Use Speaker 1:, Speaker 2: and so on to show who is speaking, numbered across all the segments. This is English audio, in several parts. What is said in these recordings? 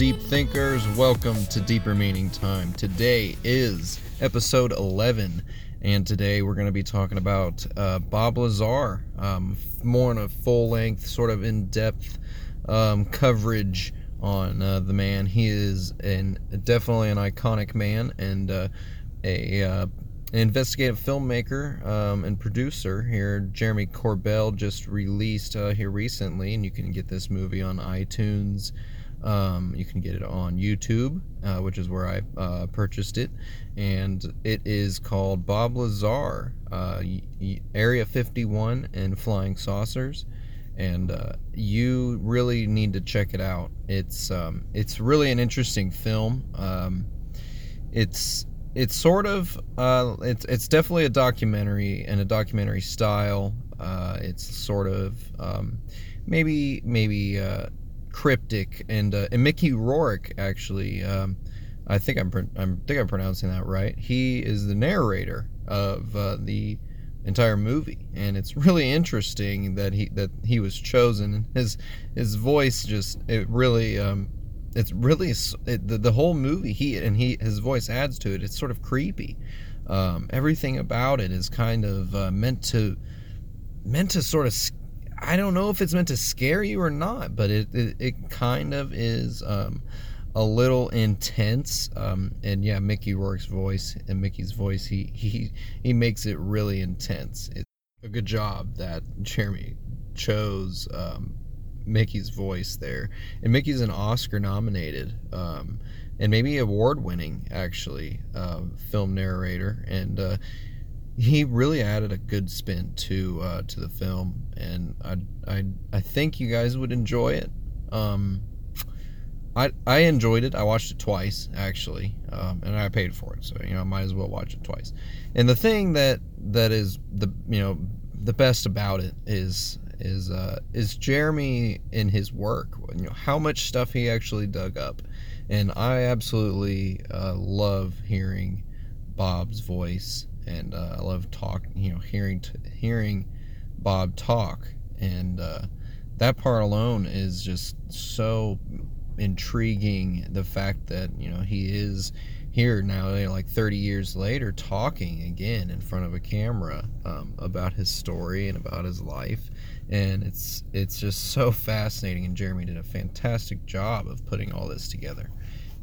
Speaker 1: deep thinkers. Welcome to Deeper Meaning Time. Today is episode 11, and today we're going to be talking about uh, Bob Lazar, um, more in a full length, sort of in depth um, coverage on uh, the man. He is an definitely an iconic man and uh, a uh, an investigative filmmaker um, and producer here. Jeremy Corbell just released uh, here recently, and you can get this movie on iTunes. Um, you can get it on YouTube, uh, which is where I uh, purchased it, and it is called Bob Lazar, uh, Area 51 and Flying Saucers, and uh, you really need to check it out. It's um, it's really an interesting film. Um, it's it's sort of uh, it's it's definitely a documentary and a documentary style. Uh, it's sort of um, maybe maybe uh, cryptic and uh, and Mickey Rourke actually. Um, I think I'm I think I'm pronouncing that right. He is the narrator of uh, the entire movie, and it's really interesting that he that he was chosen. His his voice just it really um, it's really it, the, the whole movie he and he his voice adds to it it's sort of creepy um, everything about it is kind of uh, meant to meant to sort of i don't know if it's meant to scare you or not but it it, it kind of is um, a little intense um, and yeah mickey rourke's voice and mickey's voice he he he makes it really intense it's a good job that jeremy chose um, Mickey's voice there. And Mickey's an Oscar nominated um, and maybe award winning, actually, uh, film narrator. And uh, he really added a good spin to uh, to the film. And I, I, I think you guys would enjoy it. Um, I, I enjoyed it. I watched it twice actually, um, and I paid for it, so you know I might as well watch it twice. And the thing that that is the you know the best about it is is uh, is Jeremy in his work. You know how much stuff he actually dug up, and I absolutely uh, love hearing Bob's voice, and uh, I love talk. You know, hearing t- hearing Bob talk, and uh, that part alone is just so intriguing. The fact that you know he is here now, like 30 years later, talking again in front of a camera um, about his story and about his life and it's it's just so fascinating. And Jeremy did a fantastic job of putting all this together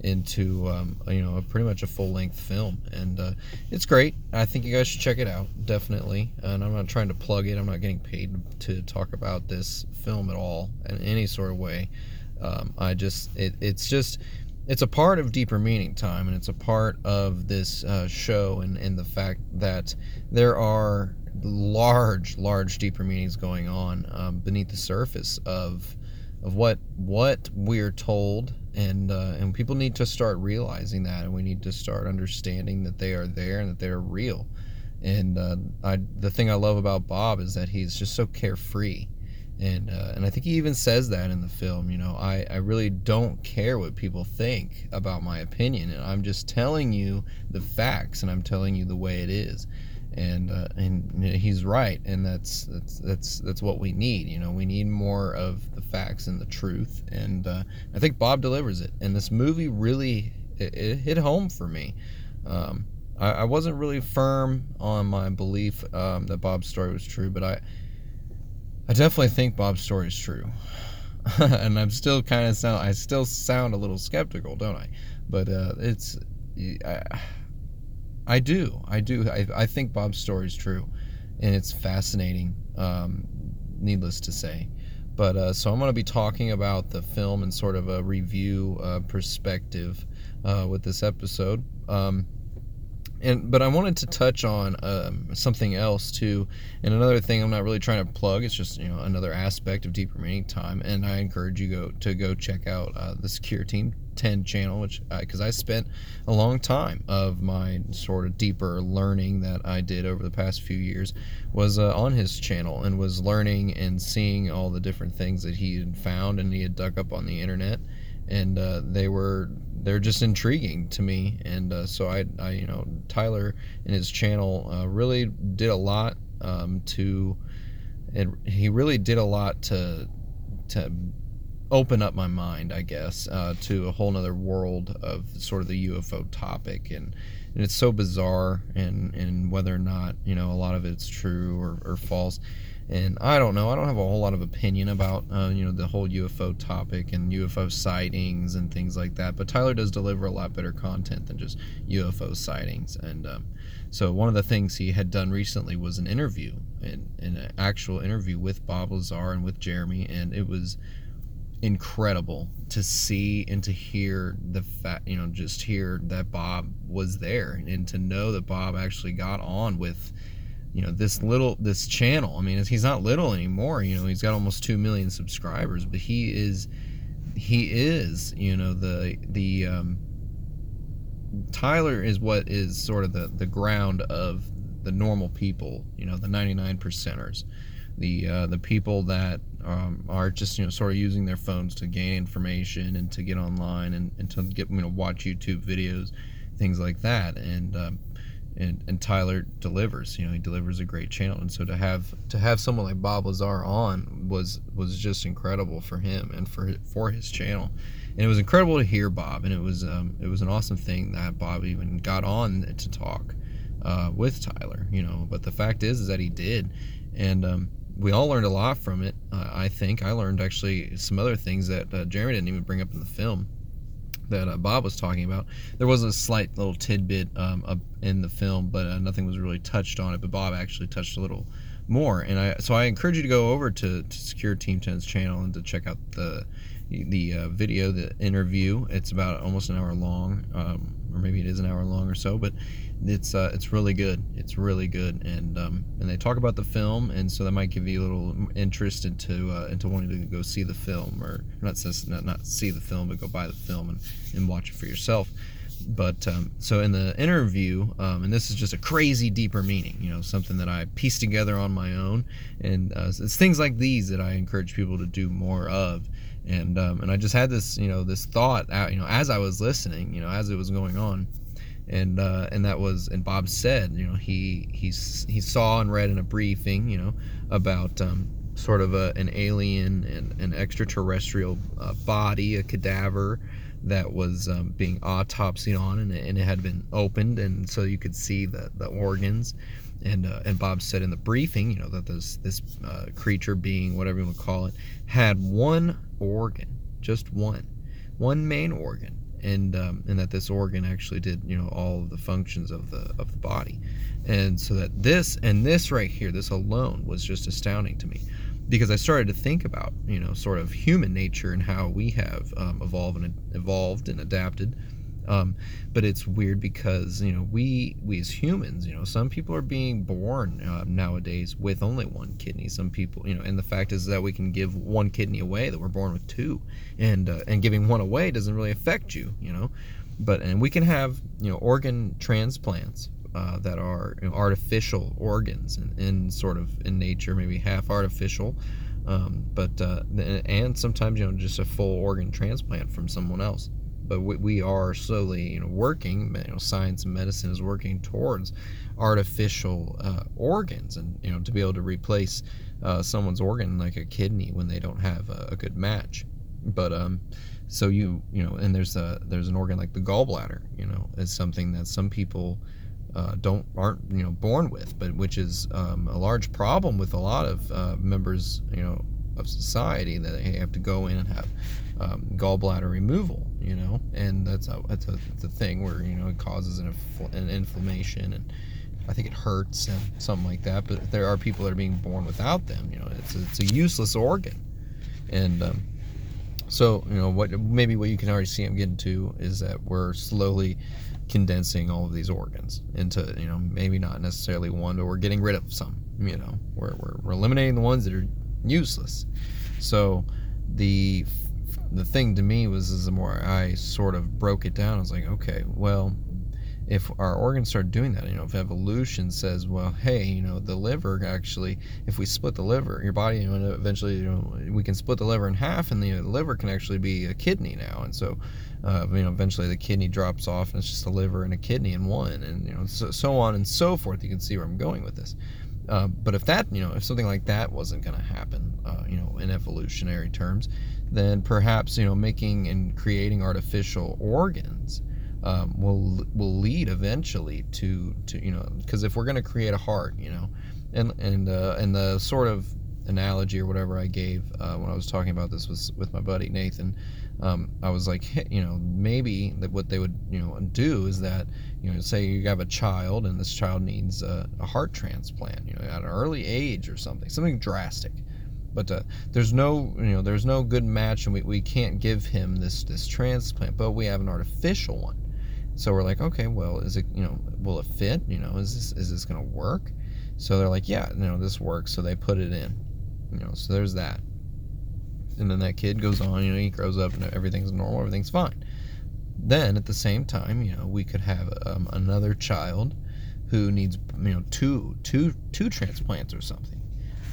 Speaker 1: into um, you know pretty much a full length film, and uh, it's great. I think you guys should check it out definitely. And I'm not trying to plug it. I'm not getting paid to talk about this film at all in any sort of way. Um, I just it, it's just it's a part of deeper meaning time and it's a part of this uh, show and, and the fact that there are large, large, deeper meanings going on um, beneath the surface of of what what we're told, and uh, and people need to start realizing that, and we need to start understanding that they are there and that they are real. And uh, I, the thing I love about Bob is that he's just so carefree, and uh, and I think he even says that in the film. You know, I I really don't care what people think about my opinion, and I'm just telling you the facts, and I'm telling you the way it is and uh, and he's right, and that's that's that's that's what we need. You know, we need more of the facts and the truth, and uh, I think Bob delivers it. And this movie really it, it hit home for me. Um, I, I, wasn't really firm on my belief um, that Bob's story was true, but I I definitely think Bob's story is true. and I'm still kind of sound I still sound a little skeptical, don't I? But uh, it's I, I do. I do. I, I think Bob's story is true, and it's fascinating. Um, needless to say, but uh, so I'm going to be talking about the film and sort of a review uh, perspective uh, with this episode. Um, and but I wanted to touch on um, something else too, and another thing I'm not really trying to plug. It's just you know another aspect of deeper meaning time, and I encourage you go to go check out uh, the Secure Team 10 channel, which because I, I spent a long time of my sort of deeper learning that I did over the past few years was uh, on his channel and was learning and seeing all the different things that he had found and he had dug up on the internet, and uh, they were they're just intriguing to me, and uh, so I, I you know Tyler and his channel uh, really did a lot um, to and he really did a lot to to open up my mind, I guess, uh, to a whole nother world of sort of the UFO topic. And, and it's so bizarre, and, and whether or not, you know, a lot of it's true or, or false. And I don't know. I don't have a whole lot of opinion about, uh, you know, the whole UFO topic and UFO sightings and things like that. But Tyler does deliver a lot better content than just UFO sightings. And um, so one of the things he had done recently was an interview, an, an actual interview with Bob Lazar and with Jeremy, and it was incredible to see and to hear the fact, you know, just hear that Bob was there and to know that Bob actually got on with, you know, this little, this channel. I mean, he's not little anymore, you know, he's got almost 2 million subscribers, but he is, he is, you know, the, the, um, Tyler is what is sort of the, the ground of the normal people, you know, the 99 percenters the uh, the people that um, are just you know sort of using their phones to gain information and to get online and, and to get you know watch YouTube videos, things like that. And um, and and Tyler delivers. You know, he delivers a great channel. And so to have to have someone like Bob Lazar on was was just incredible for him and for for his channel. And it was incredible to hear Bob. And it was um, it was an awesome thing that Bob even got on to talk uh, with Tyler. You know, but the fact is is that he did. And um, we all learned a lot from it. Uh, I think I learned actually some other things that uh, Jeremy didn't even bring up in the film that uh, Bob was talking about. There was a slight little tidbit um, in the film, but uh, nothing was really touched on it. But Bob actually touched a little more, and I so I encourage you to go over to, to Secure Team 10's channel and to check out the the uh, video, the interview. It's about almost an hour long, um, or maybe it is an hour long or so, but it's uh, it's really good. It's really good, and um, and they talk about the film, and so that might give you a little interest into uh, into wanting to go see the film, or not not not see the film, but go buy the film and, and watch it for yourself. But um, so in the interview, um, and this is just a crazy deeper meaning, you know, something that I pieced together on my own, and uh, it's things like these that I encourage people to do more of and um, and I just had this you know this thought out you know as I was listening you know as it was going on and uh, and that was and Bob said you know he he's he saw and read in a briefing you know about um, sort of a, an alien and an extraterrestrial uh, body a cadaver that was um, being autopsied on and, and, it had been opened and so you could see the, the organs. And uh, and Bob said in the briefing you know that this this uh, creature being whatever you want to call it had one organ just one one main organ and um, and that this organ actually did you know all of the functions of the of the body. And so that this and this right here this alone was just astounding to me because I started to think about you know sort of human nature and how we have um, evolved and evolved and adapted um, but it's weird because you know we we as humans, you know, some people are being born uh, nowadays with only one kidney. Some people, you know, and the fact is that we can give one kidney away that we're born with two, and uh, and giving one away doesn't really affect you, you know. But and we can have you know organ transplants uh, that are you know, artificial organs and sort of in nature, maybe half artificial, um, but uh, and sometimes you know just a full organ transplant from someone else but we, we are slowly you know working you know science and medicine is working towards artificial uh, organs and you know to be able to replace uh, someone's organ like a kidney when they don't have a, a, good match. But um so you you know and there's a there's an organ like the gallbladder you know is something that some people uh, don't aren't you know born with but which is um, a large problem with a lot of uh, members you know of society that they have to go in and have um, gallbladder removal, you know, and that's a that's a, a thing where you know it causes an, an inflammation and I think it hurts and something like that. But there are people that are being born without them. You know, it's a, it's a useless organ, and um, so you know what maybe what you can already see I'm getting to is that we're slowly condensing all of these organs into you know maybe not necessarily one, but we're getting rid of some. You know, we're we're, we're eliminating the ones that are useless. So the the thing to me was is the more I sort of broke it down, I was like, okay, well, if our organs start doing that, you know, if evolution says, well, hey, you know, the liver actually, if we split the liver, your body, you know, eventually, you know, we can split the liver in half, and the liver can actually be a kidney now, and so, uh, you know, eventually the kidney drops off, and it's just a liver and a kidney in one, and you know, so, so on and so forth. You can see where I'm going with this. Uh, but if that, you know, if something like that wasn't going to happen, uh, you know, in evolutionary terms, then perhaps you know making and creating artificial organs um, will will lead eventually to to you know because if we're going to create a heart you know and and uh, and the sort of analogy or whatever I gave uh, when I was talking about this was with my buddy Nathan. Um, I was like, you know, maybe that what they would, you know, do is that, you know, say you have a child and this child needs a, a heart transplant, you know, at an early age or something, something drastic. But uh, there's no, you know, there's no good match, and we, we can't give him this this transplant. But we have an artificial one, so we're like, okay, well, is it, you know, will it fit? You know, is this is this gonna work? So they're like, yeah, you know, this works. So they put it in. You know, so there's that. And then that kid goes on, you know, he grows up and everything's normal, everything's fine. Then at the same time, you know, we could have um, another child who needs, you know, two, two, two transplants or something.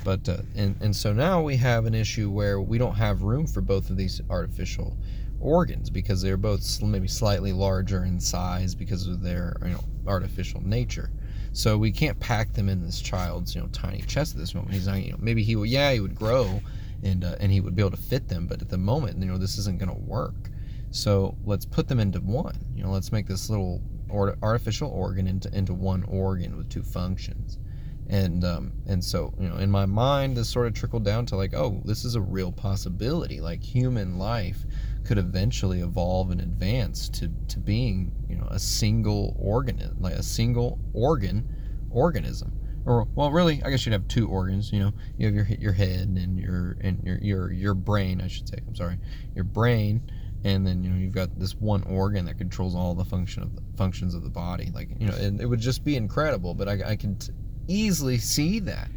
Speaker 1: But uh, and and so now we have an issue where we don't have room for both of these artificial organs because they're both maybe slightly larger in size because of their you know artificial nature. So we can't pack them in this child's you know tiny chest at this moment. He's not you know maybe he would yeah he would grow and uh, and he would be able to fit them, but at the moment you know this isn't going to work. So let's put them into one. You know let's make this little artificial organ into into one organ with two functions. And um, and so you know in my mind this sort of trickled down to like oh this is a real possibility. Like human life could eventually evolve and advance to, to being you know a single organ like a single organ organism. Or well really i guess you'd have two organs you know. You have your your head and your and your your your brain i should say. I'm sorry. Your brain and then you know you've got this one organ that controls all the function of the functions of the body. Like you know and it would just be incredible but i, I can t- easily see that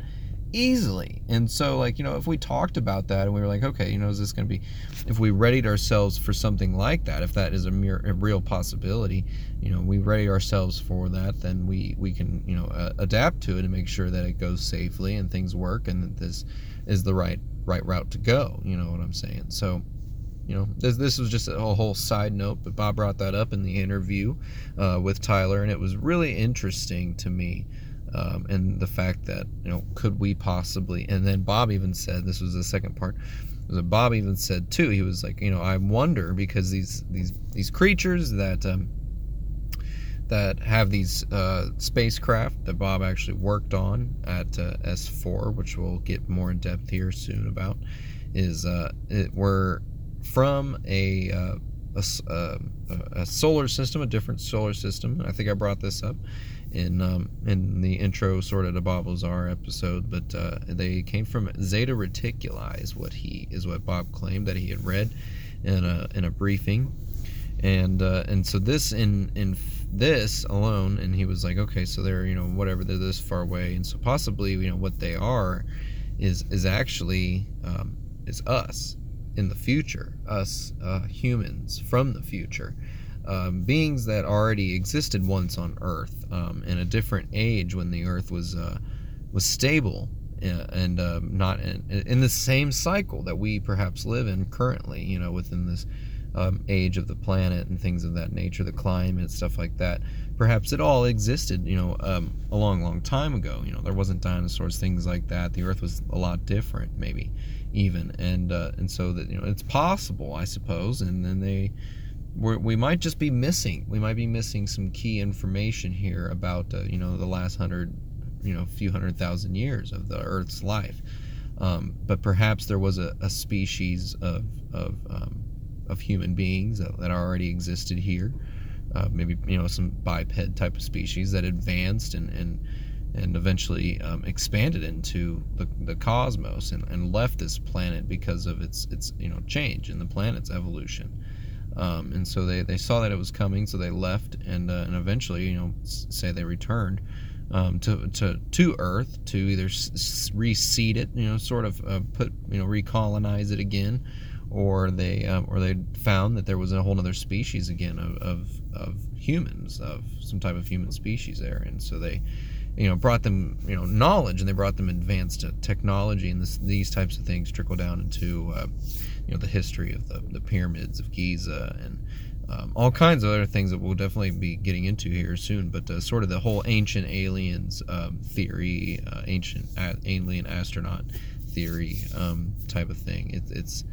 Speaker 1: easily. And so, like, you know, if we talked about that and we were like, okay, you know, is this going to be, if we readied ourselves for something like that, if that is a, mere, a real possibility, you know, we ready ourselves for that, then we, we can, you know, uh, adapt to it and make sure that it goes safely and things work and that this is the right, right route to go. You know what I'm saying? So, you know, this, this was just a whole side note, but Bob brought that up in the interview uh, with Tyler, and it was really interesting to me um, and the fact that you know could we possibly and then bob even said this was the second part bob even said too he was like you know i wonder because these these these creatures that um, that have these uh, spacecraft that bob actually worked on at uh, s4 which we'll get more in depth here soon about is uh, it were from a uh, a, uh, a, a solar system, a different solar system. I think I brought this up in um, in the intro, sort of to Bob Lazar episode, but uh, they came from Zeta Reticuli, is what he is what Bob claimed that he had read in a in a briefing, and uh, and so this in in this alone, and he was like, okay, so they're you know whatever they're this far away, and so possibly you know what they are is is actually um, is us in the future, us uh, humans from the future um, beings that already existed once on Earth um, in a different age when the Earth was uh, was stable uh, and um, not in, in, the same cycle that we perhaps live in currently. You know, within this um, age of the planet and things of that nature, the climate, stuff like that. Perhaps it all existed, you know, um, a long, long time ago. You know, there wasn't dinosaurs, things like that. The Earth was a lot different, maybe even, and uh, and so that you know, it's possible, I suppose. And then they we're, we might just be missing. We might be missing some key information here about uh, you know the last hundred, you know, few hundred thousand years of the Earth's life. Um, but perhaps there was a, a species of of, um, of human beings that, already existed here. Uh, maybe you know some biped type of species that advanced and and and eventually um, expanded into the, the cosmos and, and left this planet because of its its you know change in the planet's evolution. Um, and so they, they saw that it was coming, so they left, and uh, and eventually, you know, say they returned um, to, to to Earth to either s- reseed it, you know, sort of uh, put you know recolonize it again, or they uh, or they found that there was a whole other species again of, of of humans of some type of human species there, and so they you know brought them you know knowledge and they brought them advanced technology and this, these types of things trickle down into uh, you know the history of the, the pyramids of Giza and um, all kinds of other things that we'll definitely be getting into here soon. But uh, sort of the whole ancient aliens um, theory, uh, ancient a- alien astronaut theory um, type of thing. It, it's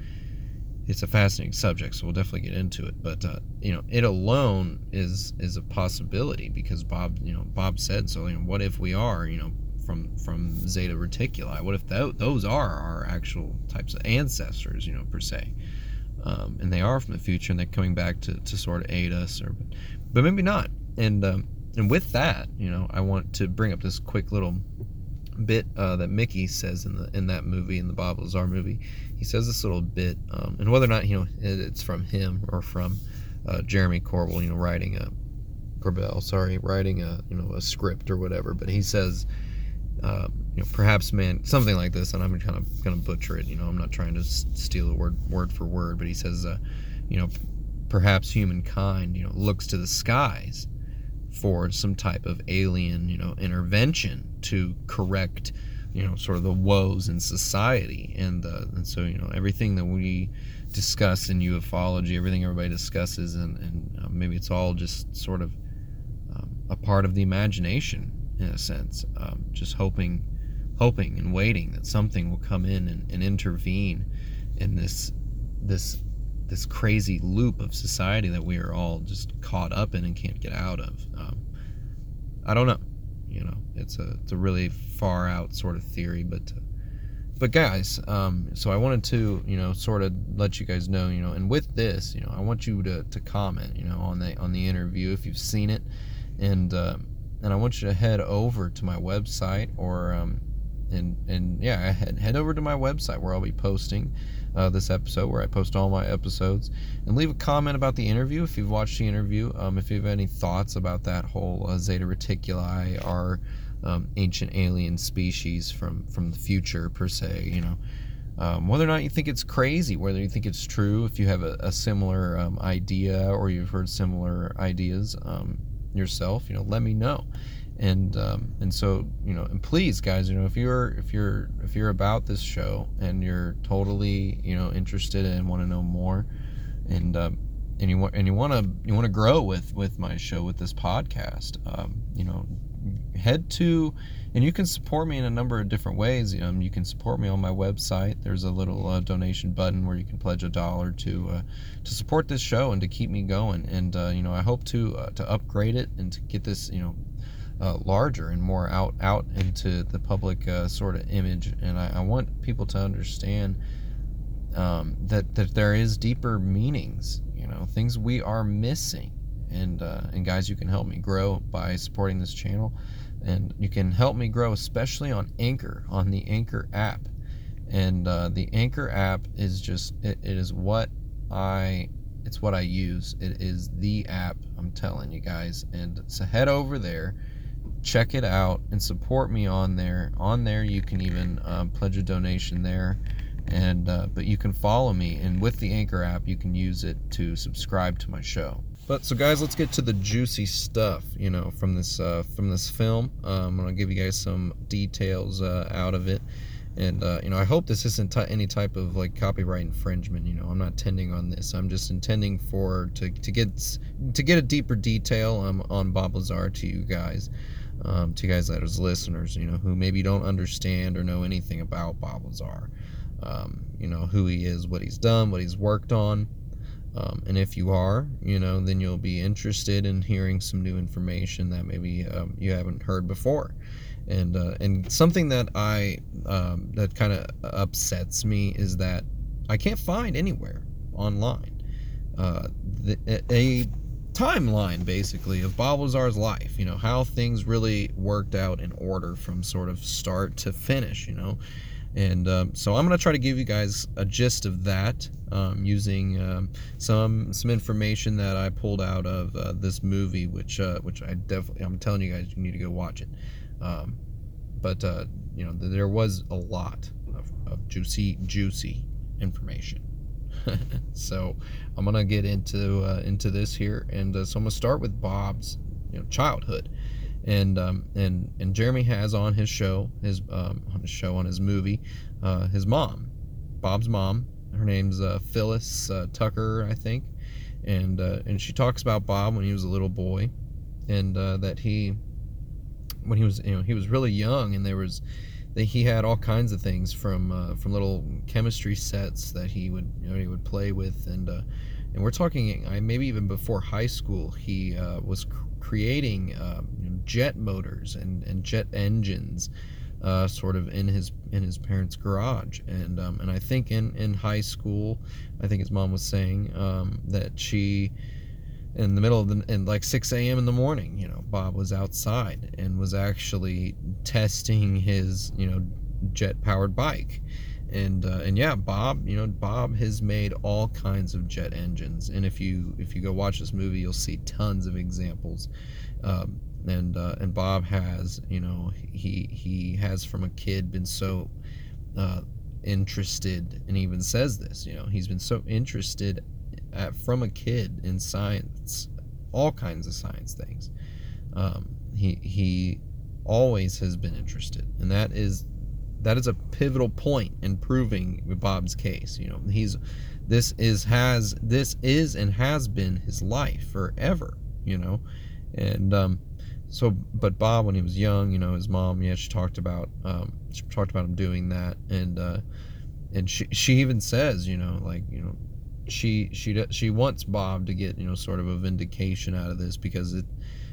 Speaker 1: it's a fascinating subject, so we'll definitely get into it. But uh, you know, it alone is is a possibility because Bob, you know, Bob said so. You know, what if we are, you know, from from Zeta Reticuli? What if th- those are our actual types of ancestors, you know, per se? Um, and they are from the future, and they're coming back to, to sort of aid us, or but maybe not. And um, and with that, you know, I want to bring up this quick little bit uh, that Mickey says in the in that movie in the Bob Lazar movie. He says this little bit, um, and whether or not you know it's from him or from uh, Jeremy Corbell, you know, writing a Corbell, sorry, writing a you know a script or whatever. But he says, uh, you know, perhaps man, something like this, and I'm kind of gonna butcher it. You know, I'm not trying to steal a word word for word, but he says, uh, you know, perhaps humankind, you know, looks to the skies for some type of alien, you know, intervention to correct, you know, sort of the woes in society. And, uh, and so, you know, everything that we discuss in ufology, everything everybody discusses, and, and uh, maybe it's all just sort of um, a part of the imagination in a sense, um, just hoping, hoping and waiting that something will come in and, and intervene in this, this this crazy loop of society that we are all just caught up in and can't get out of. Um, I don't know. You know, it's a it's a really far out sort of theory, but uh, but guys, um, so I wanted to you know sort of let you guys know you know, and with this, you know, I want you to, to comment you know on the on the interview if you've seen it, and uh, and I want you to head over to my website or um, and and yeah, head head over to my website where I'll be posting uh, this episode, where I post all my episodes, and leave a comment about the interview if you've watched the interview. Um, if you have any thoughts about that whole uh, Zeta Reticuli, our um, ancient alien species from from the future per se, you know. Um, whether or not you think it's crazy, whether you think it's true, if you have a, a similar um, idea or you've heard similar ideas um, yourself, you know, let me know. And um, and so you know and please guys you know if you're if you're if you're about this show and you're totally you know interested and want to know more and um, and you want and you want to you want to grow with with my show with this podcast um, you know head to and you can support me in a number of different ways um, you can support me on my website there's a little uh, donation button where you can pledge a dollar to uh, to support this show and to keep me going and uh, you know I hope to uh, to upgrade it and to get this you know uh, larger and more out out into the public uh, sort of image. And I, I, want people to understand um, that that there is deeper meanings, you know, things we are missing. And uh, and guys, you can help me grow by supporting this channel, and you can help me grow, especially on Anchor, on the Anchor app. And uh, the Anchor app is just it, it is what I it's what I use. It is the app, I'm telling you guys. And so head over there check it out and support me on there. On there, you can even um, pledge a donation there, and uh, but you can follow me. And with the Anchor app, you can use it to subscribe to my show. But so, guys, let's get to the juicy stuff. You know, from this uh, from this film. Uh, I'm gonna give you guys some details uh, out of it. And uh, you know, I hope this isn't t- any type of like copyright infringement. You know, I'm not intending on this. I'm just intending for to, to get to get a deeper detail um, on Bob Lazar to you guys um, to you guys that as listeners, you know, who maybe don't understand or know anything about Bob Lazar. Um, you know, who he is, what he's done, what he's worked on. Um, and if you are, you know, then you'll be interested in hearing some new information that maybe um, you haven't heard before. And uh, and something that I um, that kind of upsets me is that I can't find anywhere online uh, the, a timeline basically of Bob Lazar's life, you know, how things really worked out in order from sort of start to finish, you know. And um, so I'm going to try to give you guys a gist of that um, using um, some some information that I pulled out of uh, this movie, which uh, which I definitely I'm telling you guys you need to go watch it. Um, but uh, you know there was a lot of, of juicy juicy information. so I'm gonna get into uh, into this here, and uh, so I'm gonna start with Bob's you know childhood, and um, and and Jeremy has on his show his um, on his show on his movie uh, his mom, Bob's mom. Her name's uh, Phyllis uh, Tucker, I think, and uh, and she talks about Bob when he was a little boy, and that he when he was you know he was really young, and there was that he had all kinds of things from uh, from little chemistry sets that he would you know he would play with and uh, and we're talking maybe even before high school he uh, was creating know, jet motors and, and jet engines uh, sort of in his in his parents' garage and um, and I think in in high school I think his mom was saying um, that she in the middle of the in like 6 a.m. in the morning, you know, Bob was outside and was actually testing his, you know, jet powered bike. And uh, and yeah, Bob, you know, Bob has made all kinds of jet engines. And if you if you go watch this movie, you'll see tons of examples. Um, and uh, and Bob has, you know, he he has from a kid been so uh, interested, and even says this, you know, he's been so interested at, from a kid in science, all kinds of science things. Um, he he always has been interested, and that is that is a pivotal point in proving Bob's case. You know, he's this is has this is and has been his life forever. You know, and um, so but Bob when he was young, you know, his mom, yeah, she talked about um, she talked about him doing that, and uh, and she she even says, you know, like you know, she she she wants Bob to get you know sort of a vindication out of this because it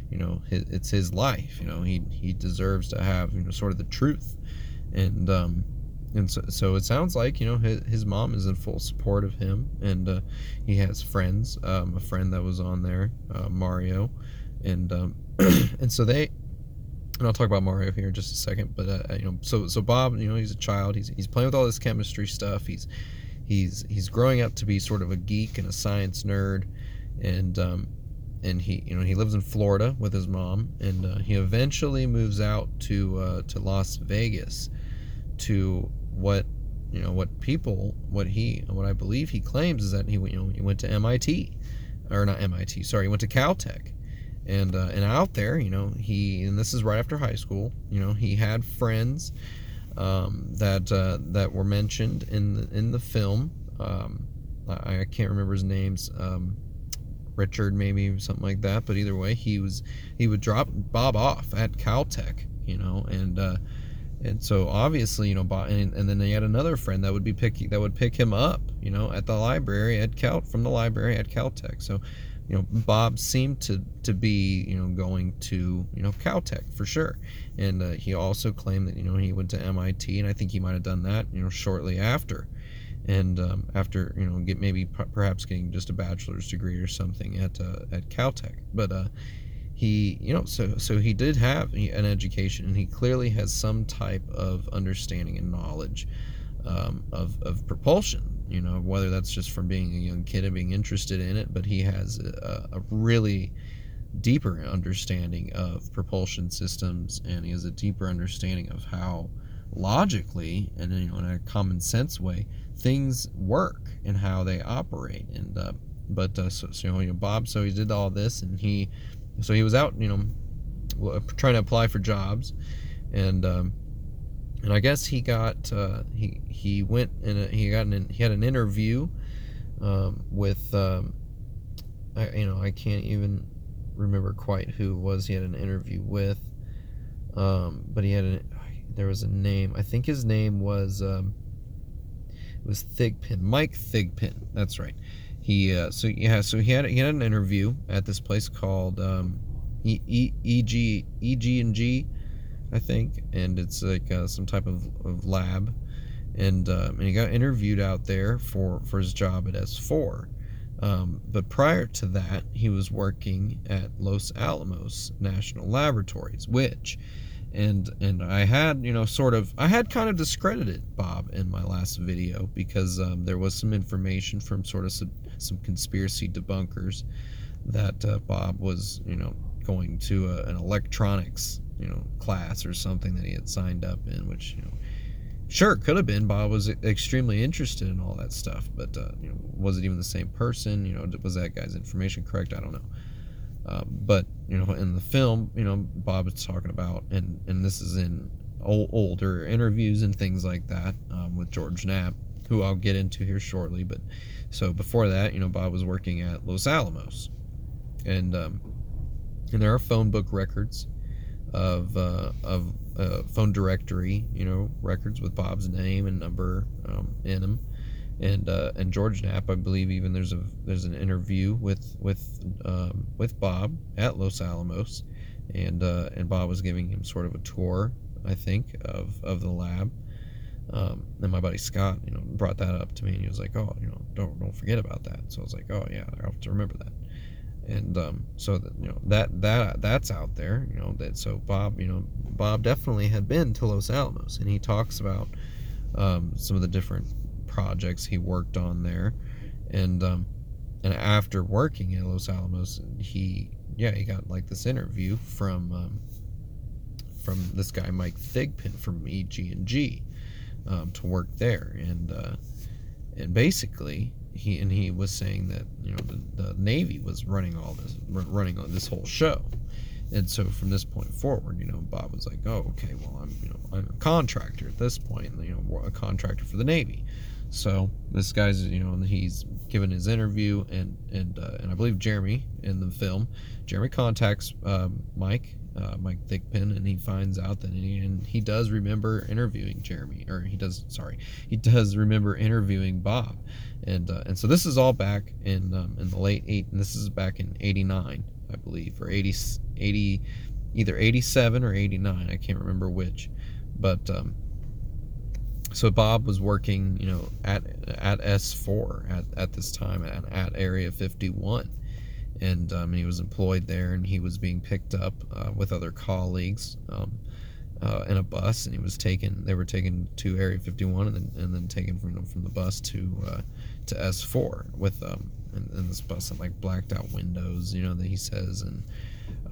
Speaker 1: you know it's his life you know he he deserves to have you know sort of the truth and um and so, so it sounds like you know his, his mom is in full support of him and uh, he has friends um, a friend that was on there uh, Mario. And um, and so they and I'll talk about Mario here in just a second but uh, you know so so Bob you know he's a child. He's he's playing with all this chemistry stuff. He's he's he's growing up to be sort of a geek and a science nerd, and um, and he you know he lives in Florida with his mom, and uh, he eventually moves out to uh, to Las Vegas, to what you know what people what he what I believe he claims is that he you know he went to MIT, or not MIT sorry he went to Caltech, and uh, and out there you know he and this is right after high school you know he had friends um, that uh, that were mentioned in the, in the film. Um, I, I, can't remember his names. Um, Richard, maybe something like that. But either way, he was he would drop Bob off at Caltech, you know, and uh, and so obviously, you know, Bob, and, and then he had another friend that would be pick that would pick him up, you know, at the library at Cal from the library at Caltech. So you know, Bob seemed to to be, you know, going to, you know, Caltech for sure. And uh, he also claimed that, you know, he went to MIT, and I think he might have done that, you know, shortly after. And um, after, you know, get maybe perhaps getting just a bachelor's degree or something at uh, at Caltech. But uh, he, you know, so so he did have an education, and he clearly has some type of understanding and knowledge um, of of propulsion you know whether that's just from being a young kid and being interested in it but he has a, a really deeper understanding of propulsion systems and he has a deeper understanding of how logically and you know in a common sense way things work and how they operate. And uh, but uh, so, so, you know Bob so he did all this and he so he was out you know trying to apply for jobs. And um, and I guess he got uh, he he went and he got an he had an interview um, with um, I, you know I can't even remember quite who was he had an interview with. Um, but he had a there was a name I think his name was um, it was Thigpen Mike Thigpen that's right he uh, so yeah so he had he had an interview at this place called um, e, e, EG EG and G I think, and it's like uh, some type of, of lab. And, um, and he got interviewed out there for, for his job at S4. Um, but prior to that, he was working at Los Alamos National Laboratories, which, and and I had you know sort of I had kind of discredited Bob in my last video because um, there was some information from sort of some conspiracy debunkers that uh, Bob was you know going to a, an electronics you know class or something that he had signed up in, which you know sure could have been. Bob was extremely interested in all that stuff, but uh, you know was it even the same person? You know was that guy's information correct? I don't know. Uh, but you know in the film, you know Bob is talking about, and and this is in old, older interviews and things like that um, with George Knapp, who I'll get into here shortly. But so before that, you know Bob was working at Los Alamos, and um, and there are phone book records of uh, of uh, phone directory, you know, records with Bob's name and number um, in them. And uh, and George Knapp, I believe, even there's a there's an interview with with um, with Bob at Los Alamos, and uh, and Bob was giving him sort of a tour, I think, of of the lab. Um, and my buddy Scott, you know, brought that up to me, and he was like, "Oh, you know, don't don't forget about that." So I was like, "Oh yeah, I have to remember that." and um, so that you know that that that's out there you know that so bob you know bob definitely had been to los alamos and he talks about um, some of the different projects he worked on there and um, and after working at los alamos he yeah he got like this interview from um, from this guy mike thigpen from eg&g um, to work there and uh, and basically he and he was saying that you know the, the Navy was running all this running on this whole show, and so from this point forward, you know, Bob was like, oh, okay, well, I'm you know I'm a contractor at this point, you know, a contractor for the Navy. So this guy's you know he's given his interview and and uh, and I believe Jeremy in the film, Jeremy contacts um, Mike uh, Mike Thigpen, and he finds out that he, and he does remember interviewing Jeremy, or he does, sorry, he does remember interviewing Bob, and uh, and so this is all back in um, in the late eight, and this is back in '89, I believe, or 80, 80 either 87 or 89, I can't remember which, but um, so Bob was working, you know, at at S4 at, at this time at, at Area 51 and um, he was employed there, and he was being picked up uh, with other colleagues um, uh, in a bus, and he was taken. They were taken to Area 51, and then and then taken from from the bus to uh, to S4 with um and, and, this bus had like blacked out windows, you know that he says, and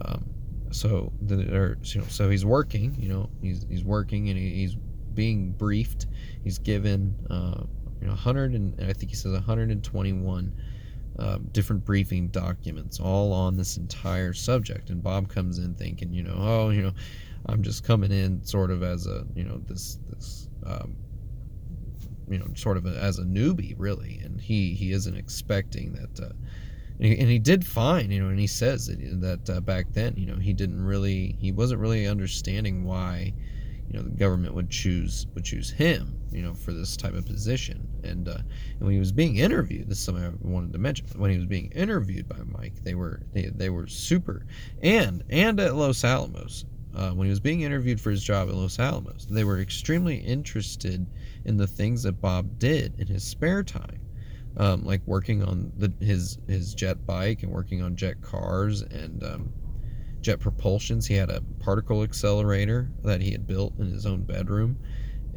Speaker 1: um, so you know so he's working, you know he's he's working and he, he's being briefed. He's given uh, you know 100 and I think he says 121 um, different briefing documents all on this entire subject. And Bob comes in thinking, you know, oh, you know, I'm just coming in sort of as a, you know, this, this, um, you know, sort of a, as a newbie, really. And he, he isn't expecting that, uh, and he, and he, did fine, you know, and he says that, that uh, back then, you know, he didn't really, he wasn't really understanding why, you know the government would choose would choose him you know for this type of position. And uh, and when he was being interviewed this is something I wanted to mention when he was being interviewed by Mike they were they, they were super. And and at Los Alamos uh, when he was being interviewed for his job at Los Alamos they were extremely interested in the things that Bob did in his spare time um, like working on the, his his jet bike and working on jet cars and um, jet propulsions. He had a particle accelerator that he had built in his own bedroom,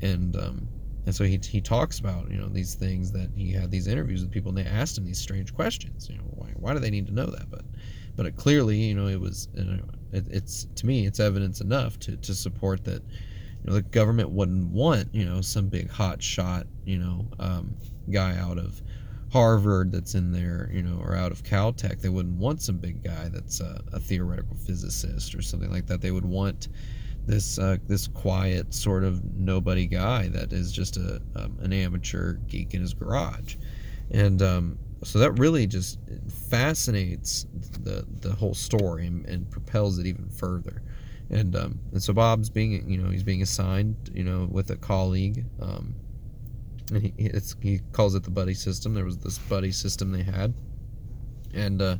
Speaker 1: and um, and so he, he talks about you know these things that he had these interviews with people and they asked him these strange questions. You know why why do they need to know that? But but it clearly you know it was you know, it, it's to me it's evidence enough to to support that you know the government wouldn't want you know some big hot shot you know um, guy out of Harvard that's in there, you know, or out of Caltech. They wouldn't want some big guy that's a, a theoretical physicist or something like that. They would want this uh, this quiet sort of nobody guy that is just a um, an amateur geek in his garage, and um, so that really just fascinates the the whole story and, and propels it even further. And um, and so Bob's being you know he's being assigned you know with a colleague um, and he he calls it the buddy system. There was this buddy system they had, and uh,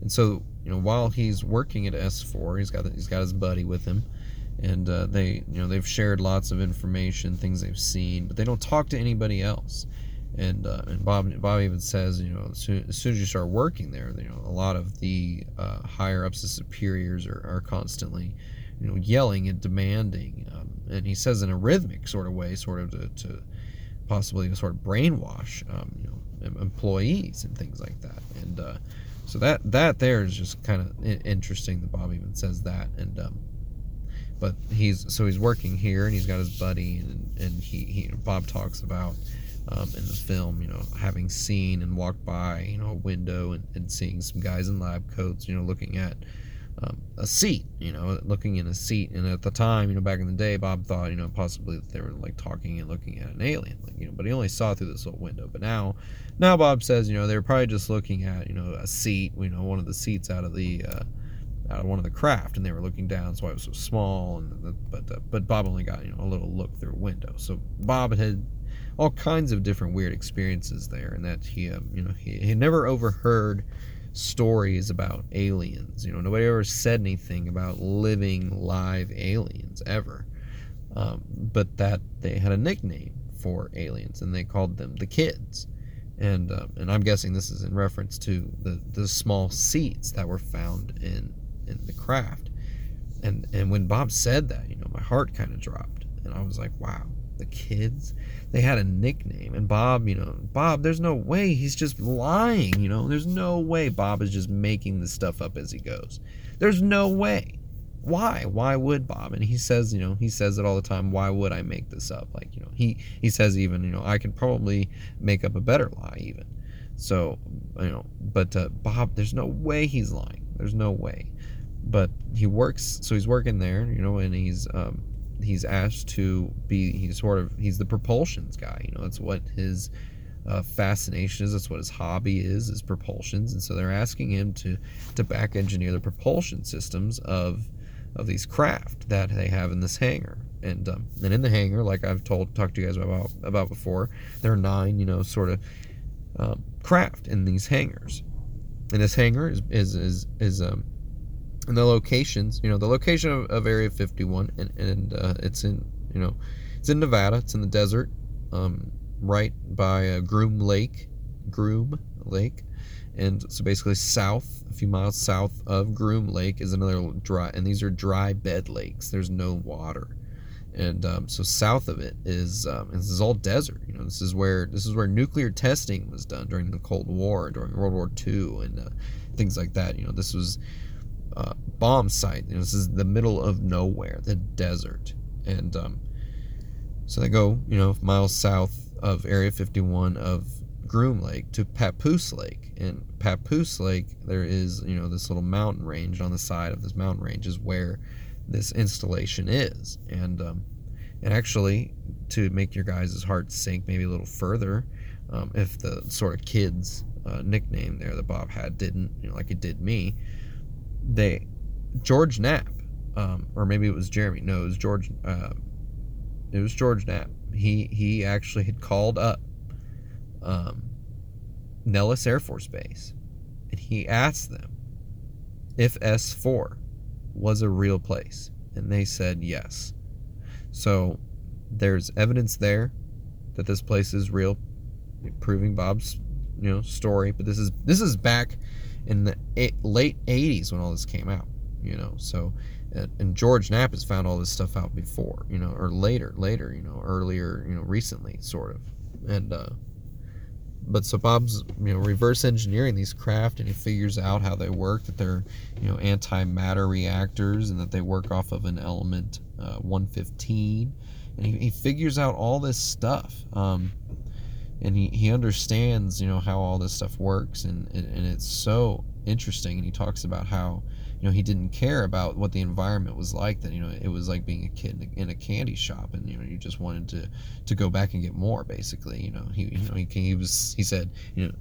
Speaker 1: and so you know while he's working at S4, he's got he's got his buddy with him, and uh, they you know they've shared lots of information, things they've seen, but they don't talk to anybody else. And uh, and Bob Bob even says you know as soon, as soon as you start working there, you know a lot of the uh, higher ups, the superiors are, are constantly you know yelling and demanding, um, and he says in a rhythmic sort of way, sort of to, to possibly to sort of brainwash um, you know employees and things like that. And uh, so that that there is just kind of interesting that Bob even says that. And um, but he's so he's working here and he's got his buddy and and he, he Bob talks about um, in the film you know having seen and walked by you know a window and, and seeing some guys in lab coats you know looking at um, a seat, you know, looking in a seat. And at the time, you know, back in the day, Bob thought, you know, possibly that they were like talking and looking at an alien, like, you know, but he only saw through this little window. But now, now Bob says, you know, they were probably just looking at, you know, a seat, you know, one of the seats out of the, uh, out of one of the craft, and they were looking down. so it was so small. And the, but uh, but Bob only got you know a little look through a window. So Bob had all kinds of different weird experiences there, and that he um, you know he, he never overheard stories about aliens. You know, nobody ever said anything about living live aliens ever. Um, but that they had a nickname for aliens, and they called them the kids. And um, and I'm guessing this is in reference to the the small seats that were found in in the craft. And and when Bob said that, you know, my heart kind of dropped, and I was like, wow, the kids they had a nickname and bob you know bob there's no way he's just lying you know? There's no way bob is just making this stuff up as he goes. There's no way. Why? Why would bob? And he says you know he says it all the time why would i make this up? Like you know he he says even you know i could probably make up a better lie even. So you know but uh, bob there's no way he's lying. There's no way. But he works so he's working there you know and he's um he's asked to be he's sort of he's the propulsions guy you know that's what his uh, fascination is that's what his hobby is is propulsions. And so they're asking him to to back engineer the propulsion systems of of these craft that they have in this hangar. And um, and in the hangar like I've told talked to you guys about about before there are nine you know sort of um, craft in these hangars. And this hangar is is is, is um, and the locations, you know, the location of, of Area 51, and, and uh, it's in, you know, it's in Nevada. It's in the desert, um, right by uh, Groom Lake, Groom Lake, and so basically south, a few miles south of Groom Lake is another dry, and these are dry bed lakes. There's no water, and um, so south of it is um, this is all desert. You know, this is where this is where nuclear testing was done during the Cold War, during World War II, and uh, things like that. You know, this was uh, bomb site. You know, this is the middle of nowhere, the desert, and um, so they go, you know, miles south of Area 51 of Groom Lake to Papoose Lake. And Papoose Lake, there is, you know, this little mountain range on the side of this mountain range is where this installation is. And um, and actually, to make your guys' hearts sink maybe a little further, um, if the sort of kids uh, nickname there that Bob had didn't, you know, like it did me, they George Knapp, um, or maybe it was Jeremy. No, it was George. Uh, it was George Knapp. He he actually had called up um, Nellis Air Force Base, and he asked them if S four was a real place, and they said yes. So there's evidence there that this place is real, proving Bob's you know story. But this is this is back in the late 80s when all this came out you know so and george knapp has found all this stuff out before you know or later later you know earlier you know recently sort of. And uh but so bob's you know reverse engineering these craft and he figures out how they work that they're you know antimatter reactors and that they work off of an element uh, 115 and he, he figures out all this stuff um, and he, he understands you know how all this stuff works and, and it's so interesting and he talks about how you know he didn't care about what the environment was like that you know it was like being a kid in a candy shop and you know you just wanted to to go back and get more basically you know. He you know he, he was he said you know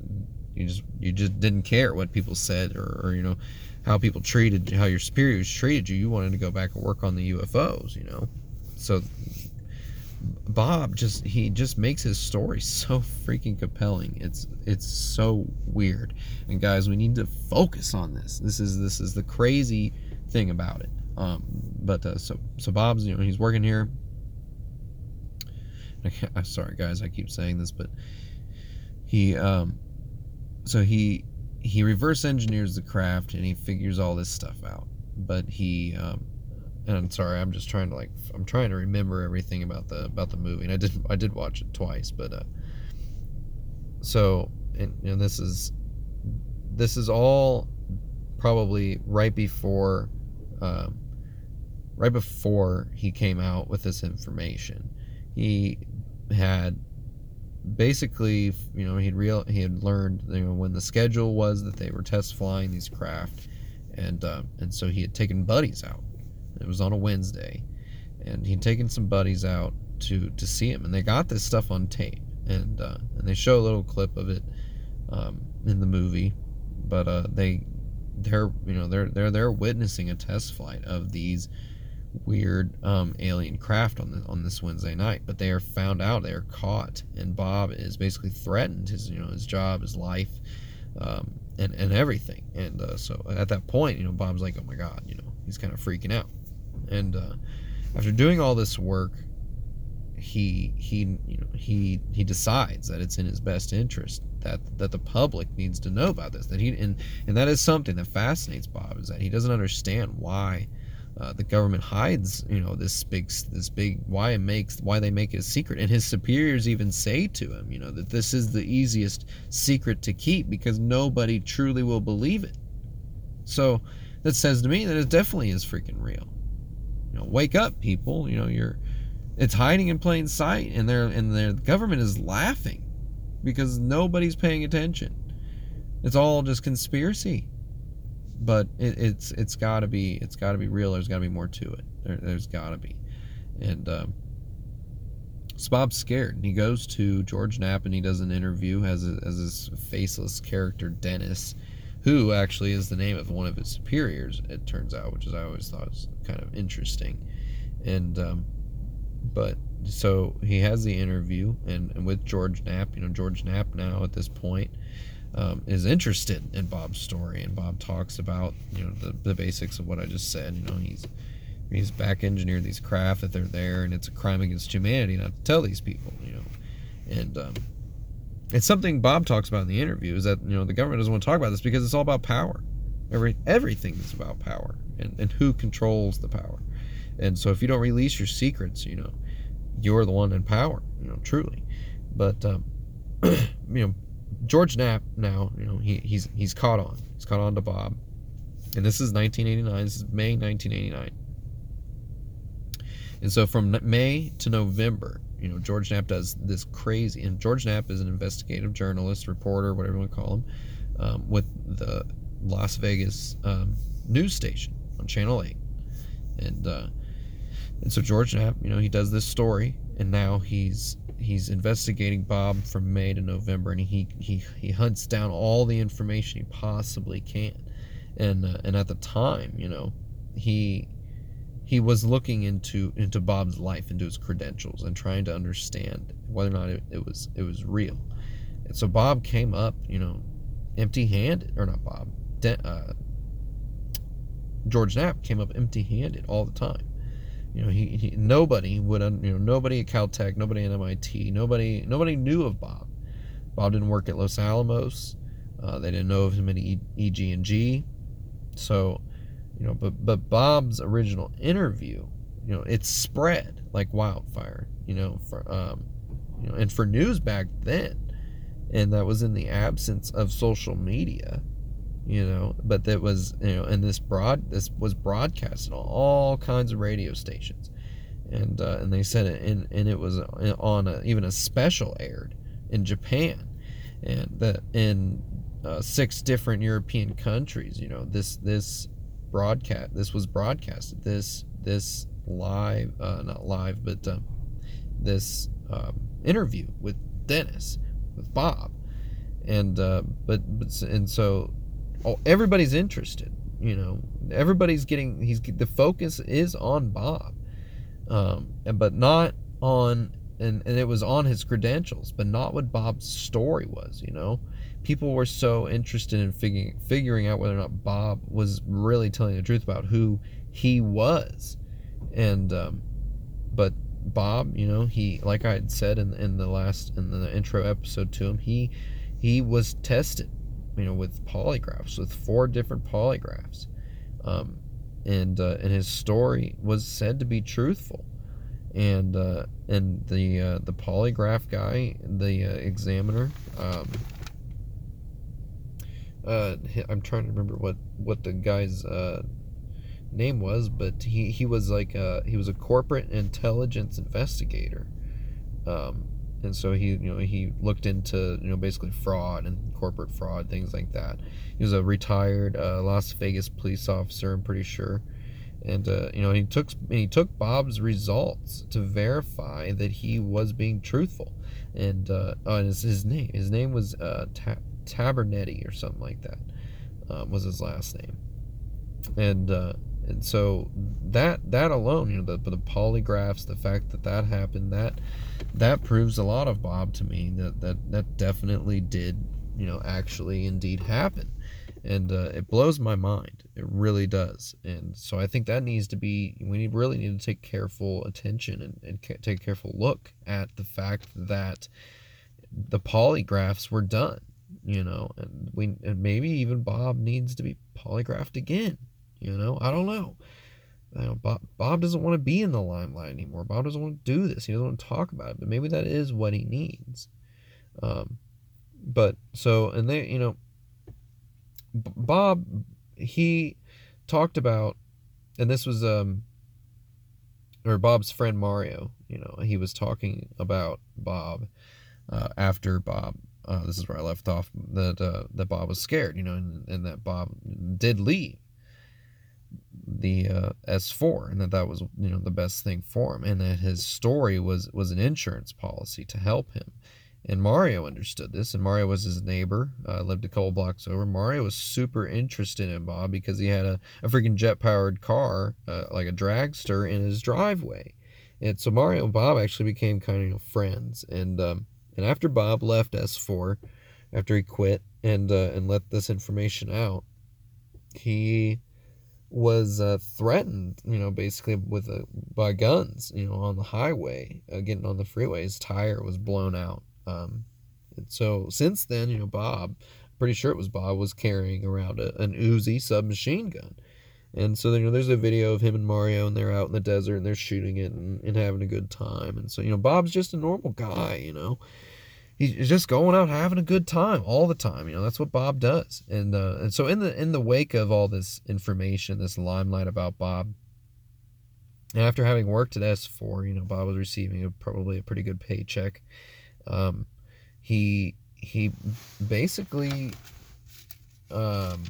Speaker 1: you just you just didn't care what people said or, or you know how people treated how your superiors treated you. You wanted to go back and work on the UFOs you know. So Bob just he just makes his story so freaking compelling. It's it's so weird. And guys, we need to focus on this. This is this is the crazy thing about it. Um, but uh, so so Bob's you know he's working here. I'm sorry guys, I keep saying this, but he um so he he reverse engineers the craft and he figures all this stuff out. But he um, and I'm sorry, I'm just trying to like I'm trying to remember everything about the about the movie, and I did I did watch it twice, but uh, so and this is this is all probably right before um, right before he came out with this information. He had basically you know he'd real he had learned you know when the schedule was that they were test flying these craft and uh, and so he had taken buddies out it was on a Wednesday, and he'd taken some buddies out to to see him, and they got this stuff on tape, and uh, and they show a little clip of it um, in the movie, but uh, they they're you know they're they're they're witnessing a test flight of these weird um, alien craft on the, on this Wednesday night, but they are found out, they are caught, and Bob is basically threatened his you know his job, his life, um, and and everything. And uh, so at that point, you know, Bob's like, oh my god, you know, he's kind of freaking out. And uh, after doing all this work, he he you know he he decides that it's in his best interest that that the public needs to know about this. That he and and that is something that fascinates Bob is that he doesn't understand why uh, the government hides, you know, this big, this big why it makes why they make it a secret, and his superiors even say to him, you know, that this is the easiest secret to keep because nobody truly will believe it. So that says to me that it definitely is freaking real. You know, wake up, people. You know, you're it's hiding in plain sight, and they're and their the government is laughing because nobody's paying attention. It's all just conspiracy but it, it's it's got to be it's got to be real. There's got to be more to it. There, has got to be, and um, so Bob's scared. And he goes to George Knapp and he does an interview as a, as this faceless character Dennis, who actually is the name of one of his superiors. It turns out, which is I always thought was kind of interesting, and um, but so he has the interview and, and with George Knapp. You know, George Knapp now at this point um, is interested in Bob's story, and Bob talks about you know the, the basics of what I just said. You know, he's he's back engineered these craft that they're there, and it's a crime against humanity not to tell these people. You know, and um, it's something Bob talks about in the interview is that you know the government doesn't want to talk about this because it's all about power. Every everything is about power and, and who controls the power. And so if you don't release your secrets, you know, you're the one in power. You know, truly. But um, you know George Knapp now, you know, he, he's he's caught on. He's caught on to Bob. And this is 1989. This is May 1989. And so from May to November, you know, George Knapp does this crazy. And George Knapp is an investigative journalist, reporter, whatever you want to call him, um, with the Las Vegas um, news station on Channel 8. And uh, and so George Knapp, you know, he does this story, and now he's he's investigating Bob from May to November, and he he he hunts down all the information he possibly can. And uh, and at the time, you know, he he was looking into into Bob's life, into his credentials, and trying to understand whether or not it, it was it was real. And so Bob came up, you know, empty-handed, or not Bob, uh, George Knapp came up empty-handed all the time you know, he, he nobody would, you know, nobody at Caltech, nobody at MIT, nobody, nobody knew of Bob. Bob didn't work at Los Alamos. Uh, they didn't know of him at EG and G. So, you know, but but Bob's original interview, you know, it spread like wildfire. You know, for um, you know, and for news back then, and that was in the absence of social media you know but that was you know and this broad this was broadcast on all kinds of radio stations and uh, and they said it and, and it was on a, even a special aired in Japan and that in uh, six different European countries you know this this broadcast this was broadcasted this this live uh, not live but uh, this um, interview with Dennis with Bob and uh, but but and so oh, everybody's interested. You know, everybody's getting. He's the focus is on Bob, um, and but not on. And, and it was on his credentials, but not what Bob's story was. You know, people were so interested in figuring figuring out whether or not Bob was really telling the truth about who he was, and um, but Bob, you know, he like I had said in in the last in the intro episode to him, he he was tested you know, with polygraphs, with four different polygraphs. Um, and uh, and his story was said to be truthful. And uh, and the uh, the polygraph guy, the uh, examiner, um, uh, I'm trying to remember what what the guy's uh, name was, but he he was like a, he was a corporate intelligence investigator. Um, and so he you know he looked into you know basically fraud and corporate fraud things like that. He was a retired uh, las vegas police officer i'm pretty sure. And uh, you know he took he took bob's results to verify that he was being truthful. And uh, oh, his, his name his name was uh, Ta- Tavernetti or something like that uh, was his last name, and uh, and so that that alone, you know, the the polygraphs, the fact that that happened, that that proves a lot of Bob to me. That that that definitely did, you know, actually indeed happen, and uh, it blows my mind. It really does. And so I think that needs to be. We need, really need to take careful attention and, and ca- take a careful look at the fact that the polygraphs were done. You know, and we and maybe even Bob needs to be polygraphed again you know, I don't know. You know, Bob, Bob doesn't want to be in the limelight anymore. Bob doesn't want to do this. He doesn't want to talk about it. But maybe that is what he needs. Um, but so, and they, you know, Bob, he talked about, and this was, um, or Bob's friend Mario, you know, he was talking about Bob uh, after Bob. Uh, this is where I left off. That uh, that Bob was scared, you know, and, and that Bob did leave the uh, S4 and that that was you know the best thing for him and that his story was was an insurance policy to help him and Mario understood this and Mario was his neighbor uh, lived a couple blocks over Mario was super interested in Bob because he had a, a freaking jet powered car uh, like a dragster in his driveway and so Mario and Bob actually became kind of you know, friends and um, and after Bob left S4 after he quit and uh, and let this information out he was uh, threatened, you know, basically with a, by guns, you know, on the highway, uh, getting on the freeway. His tire was blown out. Um, and so since then, you know, Bob, pretty sure it was Bob, was carrying around a, an Uzi submachine gun. And so, you know, there's a video of him and Mario, and they're out in the desert and they're shooting it and, and having a good time. And so, you know, Bob's just a normal guy, you know he's just going out having a good time all the time. You know, that's what Bob does. And uh, and so in the in the wake of all this information, this limelight about Bob, after having worked at S4, you know, Bob was receiving a, probably a pretty good paycheck. Um, he he basically um,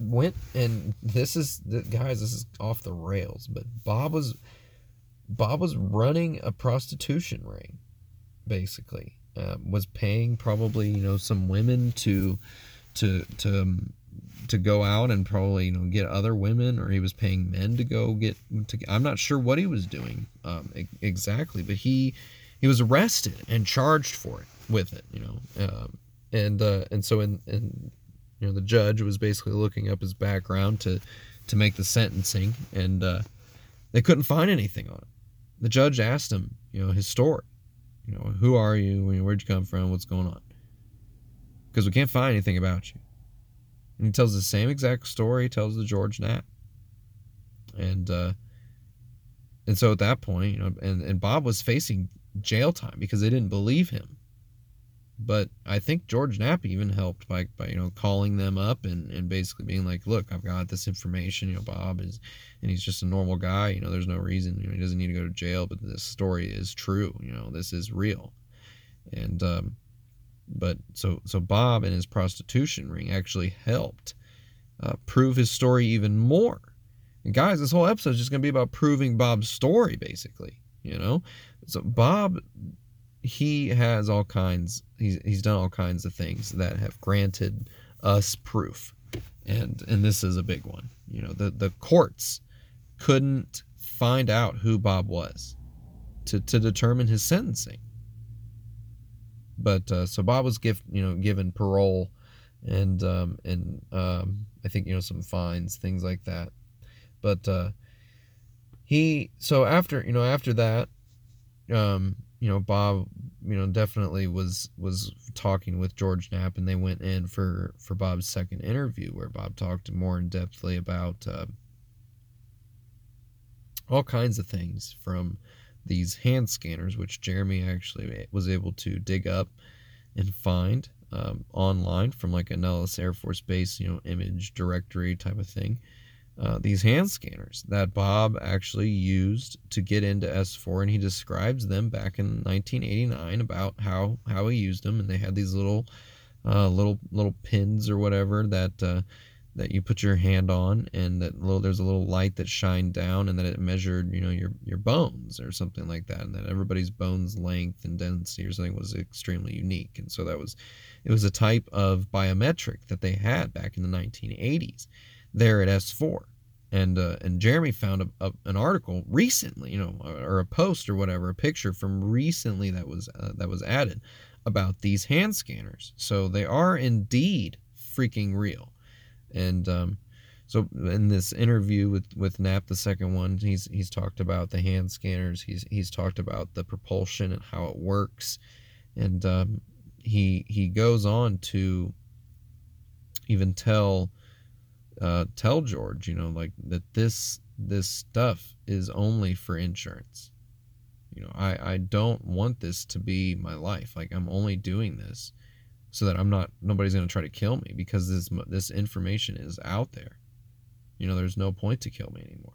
Speaker 1: went and this is the guys, this is off the rails, but Bob was Bob was running a prostitution ring basically. Uh, was paying probably you know some women to to to um, to go out and probably you know get other women or he was paying men to go get to I'm not sure what he was doing um, exactly but he he was arrested and charged for it with it you know um, and uh, and so in, in you know the judge was basically looking up his background to to make the sentencing and uh, they couldn't find anything on it the judge asked him you know his story you know, who are you? Where'd you come from? What's going on? Because we can't find anything about you. And he tells the same exact story he tells the George Knapp. And uh, and so at that point, you know, and, and Bob was facing jail time because they didn't believe him. But I think George Knapp even helped by, by you know calling them up and, and basically being like, look, I've got this information. You know, Bob is, and he's just a normal guy. You know, there's no reason. You know, he doesn't need to go to jail. But this story is true. You know, this is real. And um, but so so Bob and his prostitution ring actually helped uh, prove his story even more. And guys, this whole episode is just gonna be about proving Bob's story, basically. You know, so Bob he has all kinds he's, he's done all kinds of things that have granted us proof. And and this is a big one. You know the the courts couldn't find out who bob was to to determine his sentencing. But uh, so bob was given you know given parole and um and um i think you know some fines things like that. But uh he so after you know after that um you know Bob you know definitely was was talking with George Knapp and they went in for for Bob's second interview where Bob talked more in depthly about uh, all kinds of things from these hand scanners which Jeremy actually was able to dig up and find um, online from like a Nellis Air Force Base you know image directory type of thing uh, these hand scanners that Bob actually used to get into S4, and he describes them back in 1989 about how how he used them, and they had these little uh, little little pins or whatever that uh, that you put your hand on, and that little there's a little light that shined down, and that it measured you know your your bones or something like that, and that everybody's bones length and density or something was extremely unique, and so that was it was a type of biometric that they had back in the 1980s there at S4 and uh, and Jeremy found a, a, an article recently, you know, or a post or whatever, a picture from recently that was uh, that was added about these hand scanners. So they are indeed freaking real. And um, so in this interview with with Knapp, the second one, he's he's talked about the hand scanners. He's he's talked about the propulsion and how it works, and um, he he goes on to even tell uh, tell George, you know, like that this this stuff is only for insurance. You know, I I don't want this to be my life. Like I'm only doing this so that I'm not nobody's going to try to kill me because this this information is out there. You know, there's no point to kill me anymore.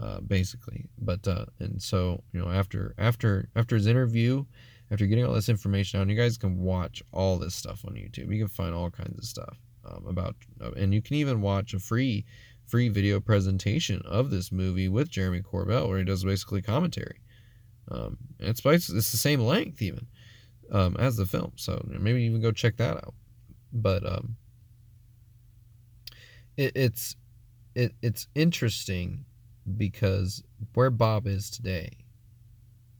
Speaker 1: Uh, basically, but uh, and so you know after after after his interview, after getting all this information out, you guys can watch all this stuff on YouTube. You can find all kinds of stuff um, about, uh, and you can even watch a free free video presentation of this movie with Jeremy Corbell, where he does basically commentary. Um, and it's it's the same length even um, as the film, so maybe even go check that out. But um, it, it's it, it's interesting because where Bob is today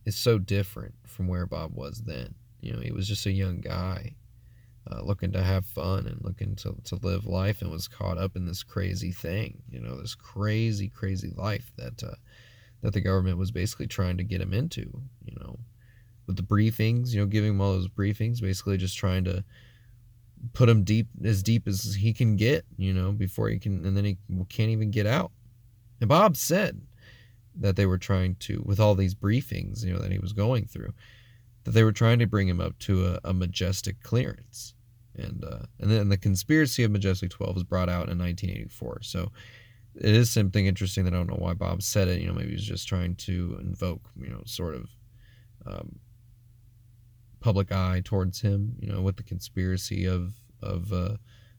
Speaker 1: is so different from where Bob was then. You know, he was just a young guy uh, looking to have fun and looking to, to live life and was caught up in this crazy thing, you know, this crazy, crazy life that uh, that the government was basically trying to get him into, you know, with the briefings, you know, giving him all those briefings, basically just trying to put him deep as deep as he can get, you know, before he can, and then he can't even get out. And Bob said that they were trying to, with all these briefings, you know, that he was going through, that they were trying to bring him up to a, a majestic clearance. And uh, and then the conspiracy of Majestic 12 was brought out in 1984. So it is something interesting that I don't know why Bob said it. You know, maybe he was just trying to invoke, you know, sort of um, public eye towards him, you know, with the conspiracy of of uh,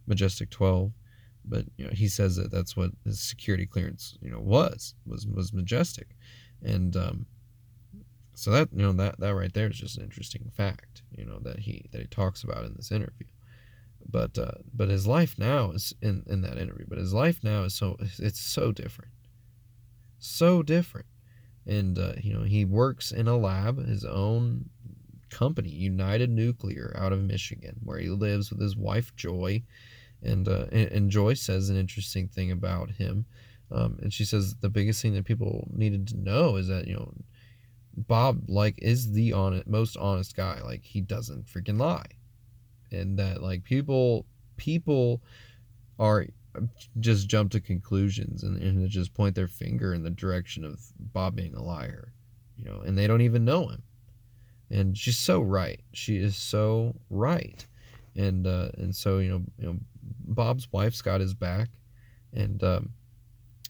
Speaker 1: Majestic 12. But you know, he says that that's what his security clearance, you know, was was was Majestic, and um, so that you know that that right there is just an interesting fact, you know, that he that he talks about in this interview. But uh, but his life now is in in that interview. But his life now is so it's so different, so different. And uh, you know he works in a lab, his own company, United Nuclear, out of Michigan, where he lives with his wife Joy. And uh, and, Joy says an interesting thing about him. Um, and she says the biggest thing that people needed to know is that you know Bob like is the honest, most honest guy. Like he doesn't freaking lie, and that like people people are just jump to conclusions and, and just point their finger in the direction of Bob being a liar, you know, and they don't even know him. And she's so right. She is so right. And uh, and so you know you know Bob's wife's got his back, and um,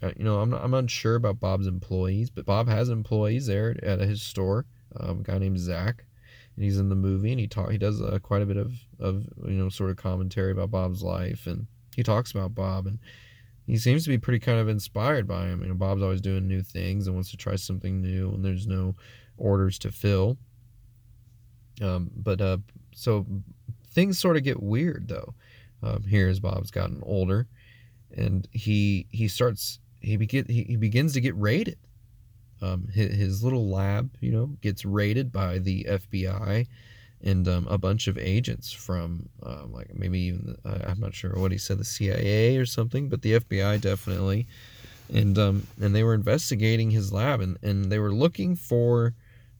Speaker 1: uh, you know, I'm, I'm unsure about Bob's employees, but Bob has employees there at his store. Um, a guy named Zach, and he's in the movie, and he talk he does uh, quite a bit of of you know sort of commentary about Bob's life, and he talks about Bob, and he seems to be pretty kind of inspired by him. You know, Bob's always doing new things and wants to try something new, and there's no orders to fill. Um, but uh, so things sort of get weird though. Um, here as Bob's gotten older, and he he starts he, begin, he, begins to get raided. Um, his, his, little lab, you know, gets raided by the FBI and um, a bunch of agents from, um, like maybe even I'm not sure what he said, the CIA or something, but the FBI definitely, and um, and they were investigating his lab and and they were looking for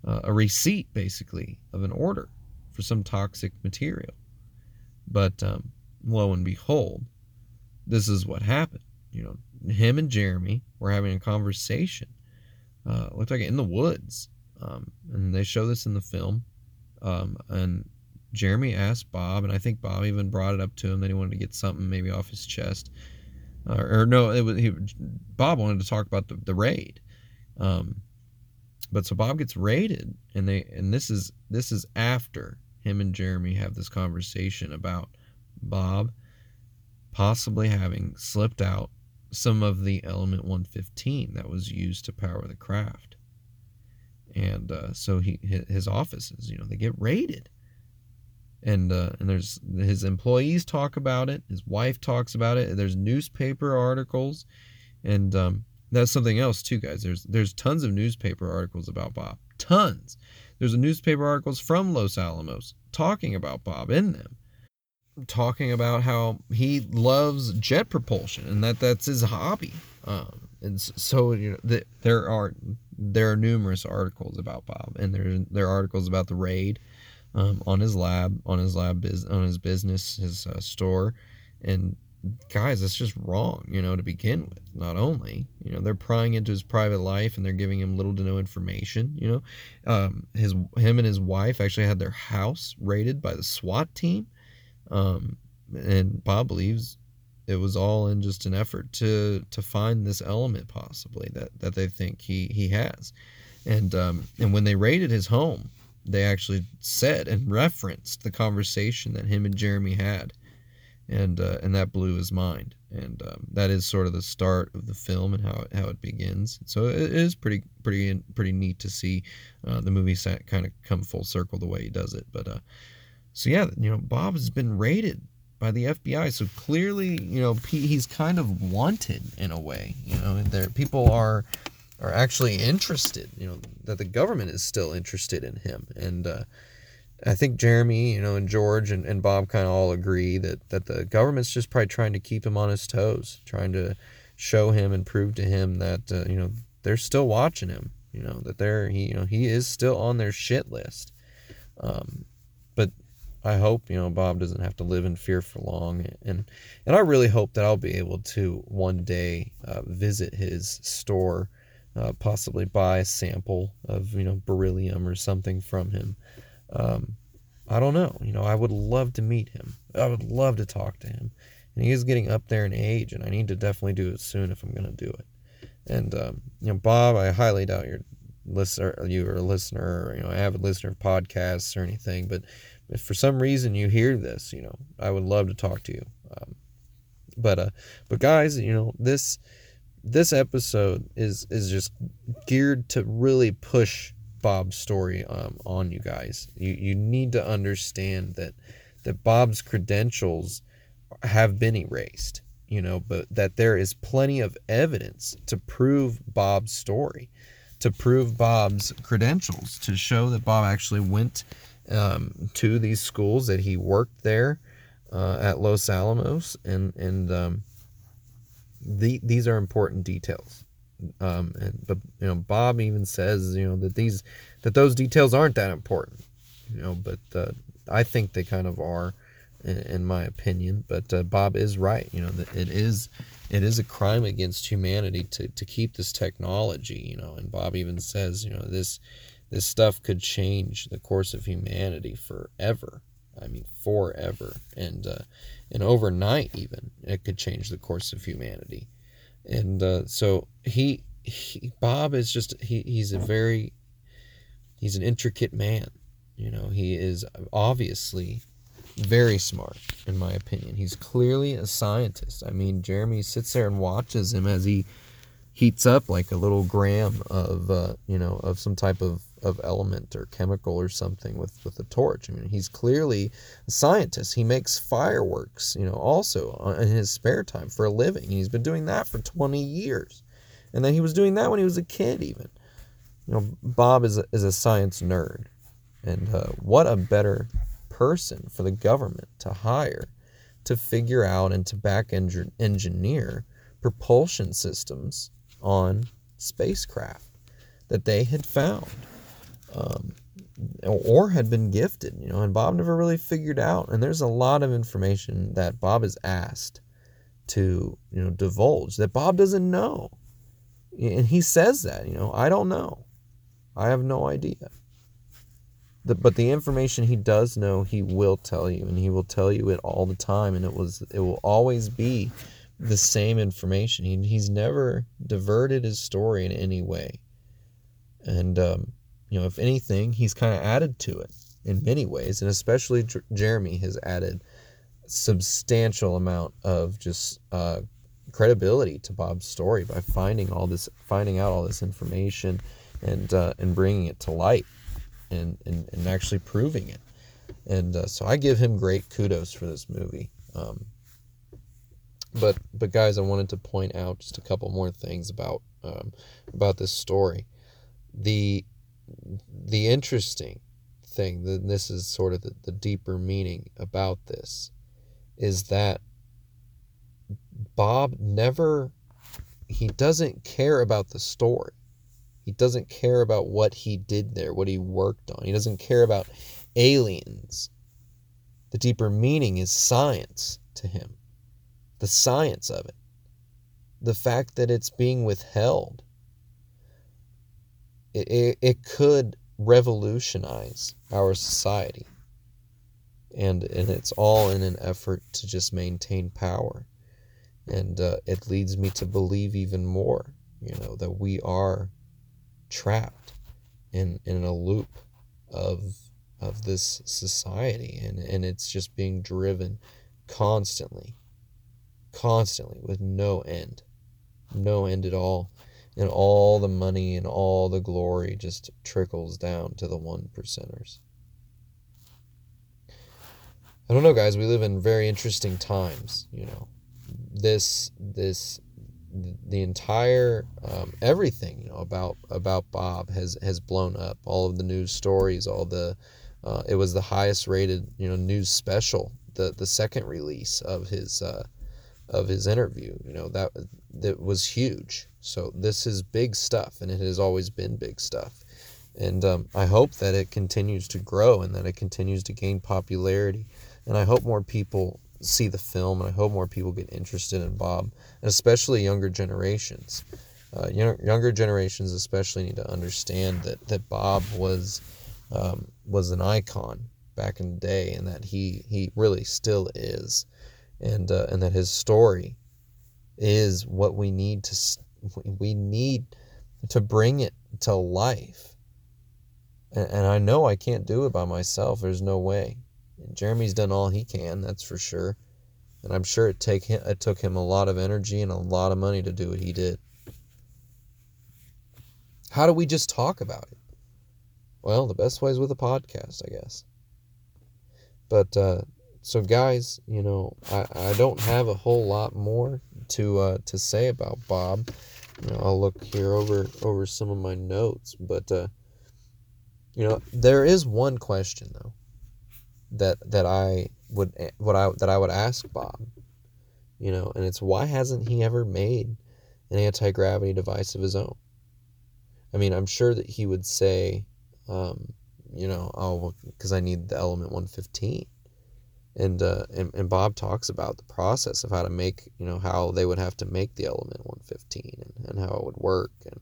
Speaker 1: uh, a receipt basically of an order for some toxic material, but um, lo and behold, this is what happened. You know, him and Jeremy were having a conversation. Uh, looked like in the woods, um, and they show this in the film. Um, and Jeremy asked Bob, and I think Bob even brought it up to him that he wanted to get something maybe off his chest, uh, or no, it was he, Bob wanted to talk about the, the raid. Um, but so Bob gets raided, and they and this is this is after him and Jeremy have this conversation about Bob possibly having slipped out some of the element 115 that was used to power the craft. And uh, so he his offices, you know, they get raided. And uh, and there's his employees talk about it. His wife talks about it. There's newspaper articles, and um, that's something else too, guys. There's there's tons of newspaper articles about Bob. Tons. There's a newspaper articles from Los Alamos talking about Bob in them talking about how he loves jet propulsion and that that's his hobby. Um, and so you know the, there are there are numerous articles about Bob, and there there are articles about the raid um, on his lab, on his lab biz, on his business, his uh, store, and guys, that's just wrong, you know, to begin with. Not only, you know, they're prying into his private life and they're giving him little to no information. You know, um, his him and his wife actually had their house raided by the SWAT team um, and Bob believes it was all in just an effort to to find this element possibly that that they think he he has. And um, and when they raided his home, they actually said and referenced the conversation that him and Jeremy had, and uh, and that blew his mind. And um, that is sort of the start of the film and how it, how it begins. So it is pretty pretty pretty neat to see uh, the movie kind of come full circle the way he does it. But uh, so yeah, you know, Bob has been raided by the FBI. So clearly, you know, he's kind of wanted in a way. You know, there people are are actually interested. You know, that the government is still interested in him, and uh, I think Jeremy, you know, and George and, and Bob kind of all agree that that the government's just probably trying to keep him on his toes, trying to show him and prove to him that uh, you know they're still watching him. You know that they're he you know he is still on their shit list. Um, I hope you know Bob doesn't have to live in fear for long, and and I really hope that I'll be able to one day uh, visit his store, uh, possibly buy a sample of you know beryllium or something from him. Um, I don't know. You know, I would love to meet him. I would love to talk to him. And he is getting up there in age, and I need to definitely do it soon if I'm going to do it. And um, you know, Bob, I highly doubt you're listener, you are a listener, or, you know, avid listener of podcasts or anything, but if for some reason you hear this, you know, I would love to talk to you. Um, but uh, but guys, you know this this episode is is just geared to really push Bob's story um, on you guys. You you need to understand that that Bob's credentials have been erased, you know, but that there is plenty of evidence to prove Bob's story, to prove Bob's credentials, to show that Bob actually went um, to these schools that he worked there uh, at Los Alamos, and and um, the, these are important details. Um, and but you know, Bob even says you know that these that those details aren't that important. You know, but uh, I think they kind of are, in, in my opinion. But uh, Bob is right. You know, that it is it is a crime against humanity to to keep this technology. You know, and Bob even says you know this this stuff could change the course of humanity forever. I mean, forever, and uh, and overnight even it could change the course of humanity. And uh, so he, he, Bob is just he, he's a very he's an intricate man. You know, he is obviously very smart in my opinion. He's clearly a scientist. I mean, Jeremy sits there and watches him as he heats up like a little gram of uh, you know of some type of of element or chemical or something with with a torch. I mean, he's clearly a scientist. He makes fireworks, you know, also in his spare time for a living. He's been doing that for 20 years. And then he was doing that when he was a kid even. You know, Bob is a, is a science nerd. And uh, what a better person for the government to hire to figure out and to back engineer propulsion systems on spacecraft that they had found um, or had been gifted, you know, and Bob never really figured out. And there's a lot of information that Bob is asked to, you know, divulge that Bob doesn't know. And he says that, you know, I don't know. I have no idea. The, but the information he does know, he will tell you, and he will tell you it all the time, and it was it will always be the same information. He, he's never diverted his story in any way, and um, you know, if anything, he's kind of added to it in many ways, and especially J- Jeremy has added substantial amount of just uh, credibility to Bob's story by finding all this, finding out all this information, and uh, and bringing it to light, and and, and actually proving it. And uh, so I give him great kudos for this movie. Um, but but guys, I wanted to point out just a couple more things about um, about this story. The the interesting thing, that this is sort of the, the deeper meaning about this, is that Bob never he doesn't care about the story. He doesn't care about what he did there, what he worked on. He doesn't care about aliens. The deeper meaning is science to him. The science of it. The fact that it's being withheld. It, it, it could revolutionize our society. And, and it's all in an effort to just maintain power. And uh, it leads me to believe even more, you know, that we are trapped in, in a loop of, of this society. And, and it's just being driven constantly, constantly with no end, no end at all and all the money and all the glory just trickles down to the one percenters. I don't know, guys. We live in very interesting times. You know, this this the entire um, everything you know about about Bob has has blown up. All of the news stories, all the uh, it was the highest rated you know news special. The the second release of his uh, of his interview. You know that that was huge. So this is big stuff, and it has always been big stuff. And um, I hope that it continues to grow and that it continues to gain popularity. And I hope more people see the film, and I hope more people get interested in Bob, and especially younger generations. Uh, younger generations especially need to understand that that Bob was um, was an icon back in the day, and that he he really still is and uh, and that his story is what we need to we need to bring it to life. And, and I know I can't do it by myself. There's no way. And Jeremy's done all he can, that's for sure. And I'm sure it take him, it took him a lot of energy and a lot of money to do what he did. How do we just talk about it? Well, the best way is with a podcast, I guess. But uh, so guys, you know, I, I don't have a whole lot more to uh, to say about Bob. You know, I'll look here over over some of my notes, but uh, you know, there is one question though that that I would what I that I would ask Bob. You know, and it's why hasn't he ever made an anti gravity device of his own? I mean, I'm sure that he would say, um, you know, oh, because I need the element 115 and, uh, and and Bob talks about the process of how to make you know how they would have to make the element 115 and, and how it would work and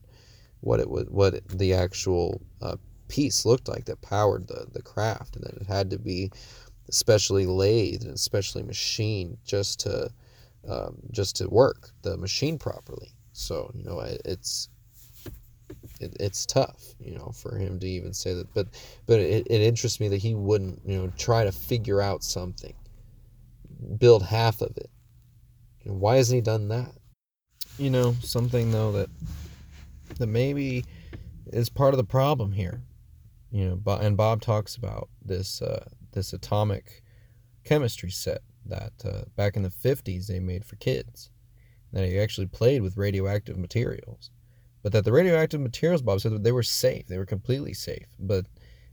Speaker 1: what it would what it, the actual uh, piece looked like that powered the the craft and that it had to be especially lathed and especially machined just to um, just to work the machine properly. So you know it, it's it, it's tough, you know, for him to even say that. But but it, it interests me that he wouldn't, you know, try to figure out something, build half of it. You know, why hasn't he done that? You know, something though that that maybe is part of the problem here. You know, and Bob talks about this uh, this atomic chemistry set that uh, back in the 50s they made for kids that he actually played with radioactive materials but that the radioactive materials, Bob said, they were safe. They were completely safe. But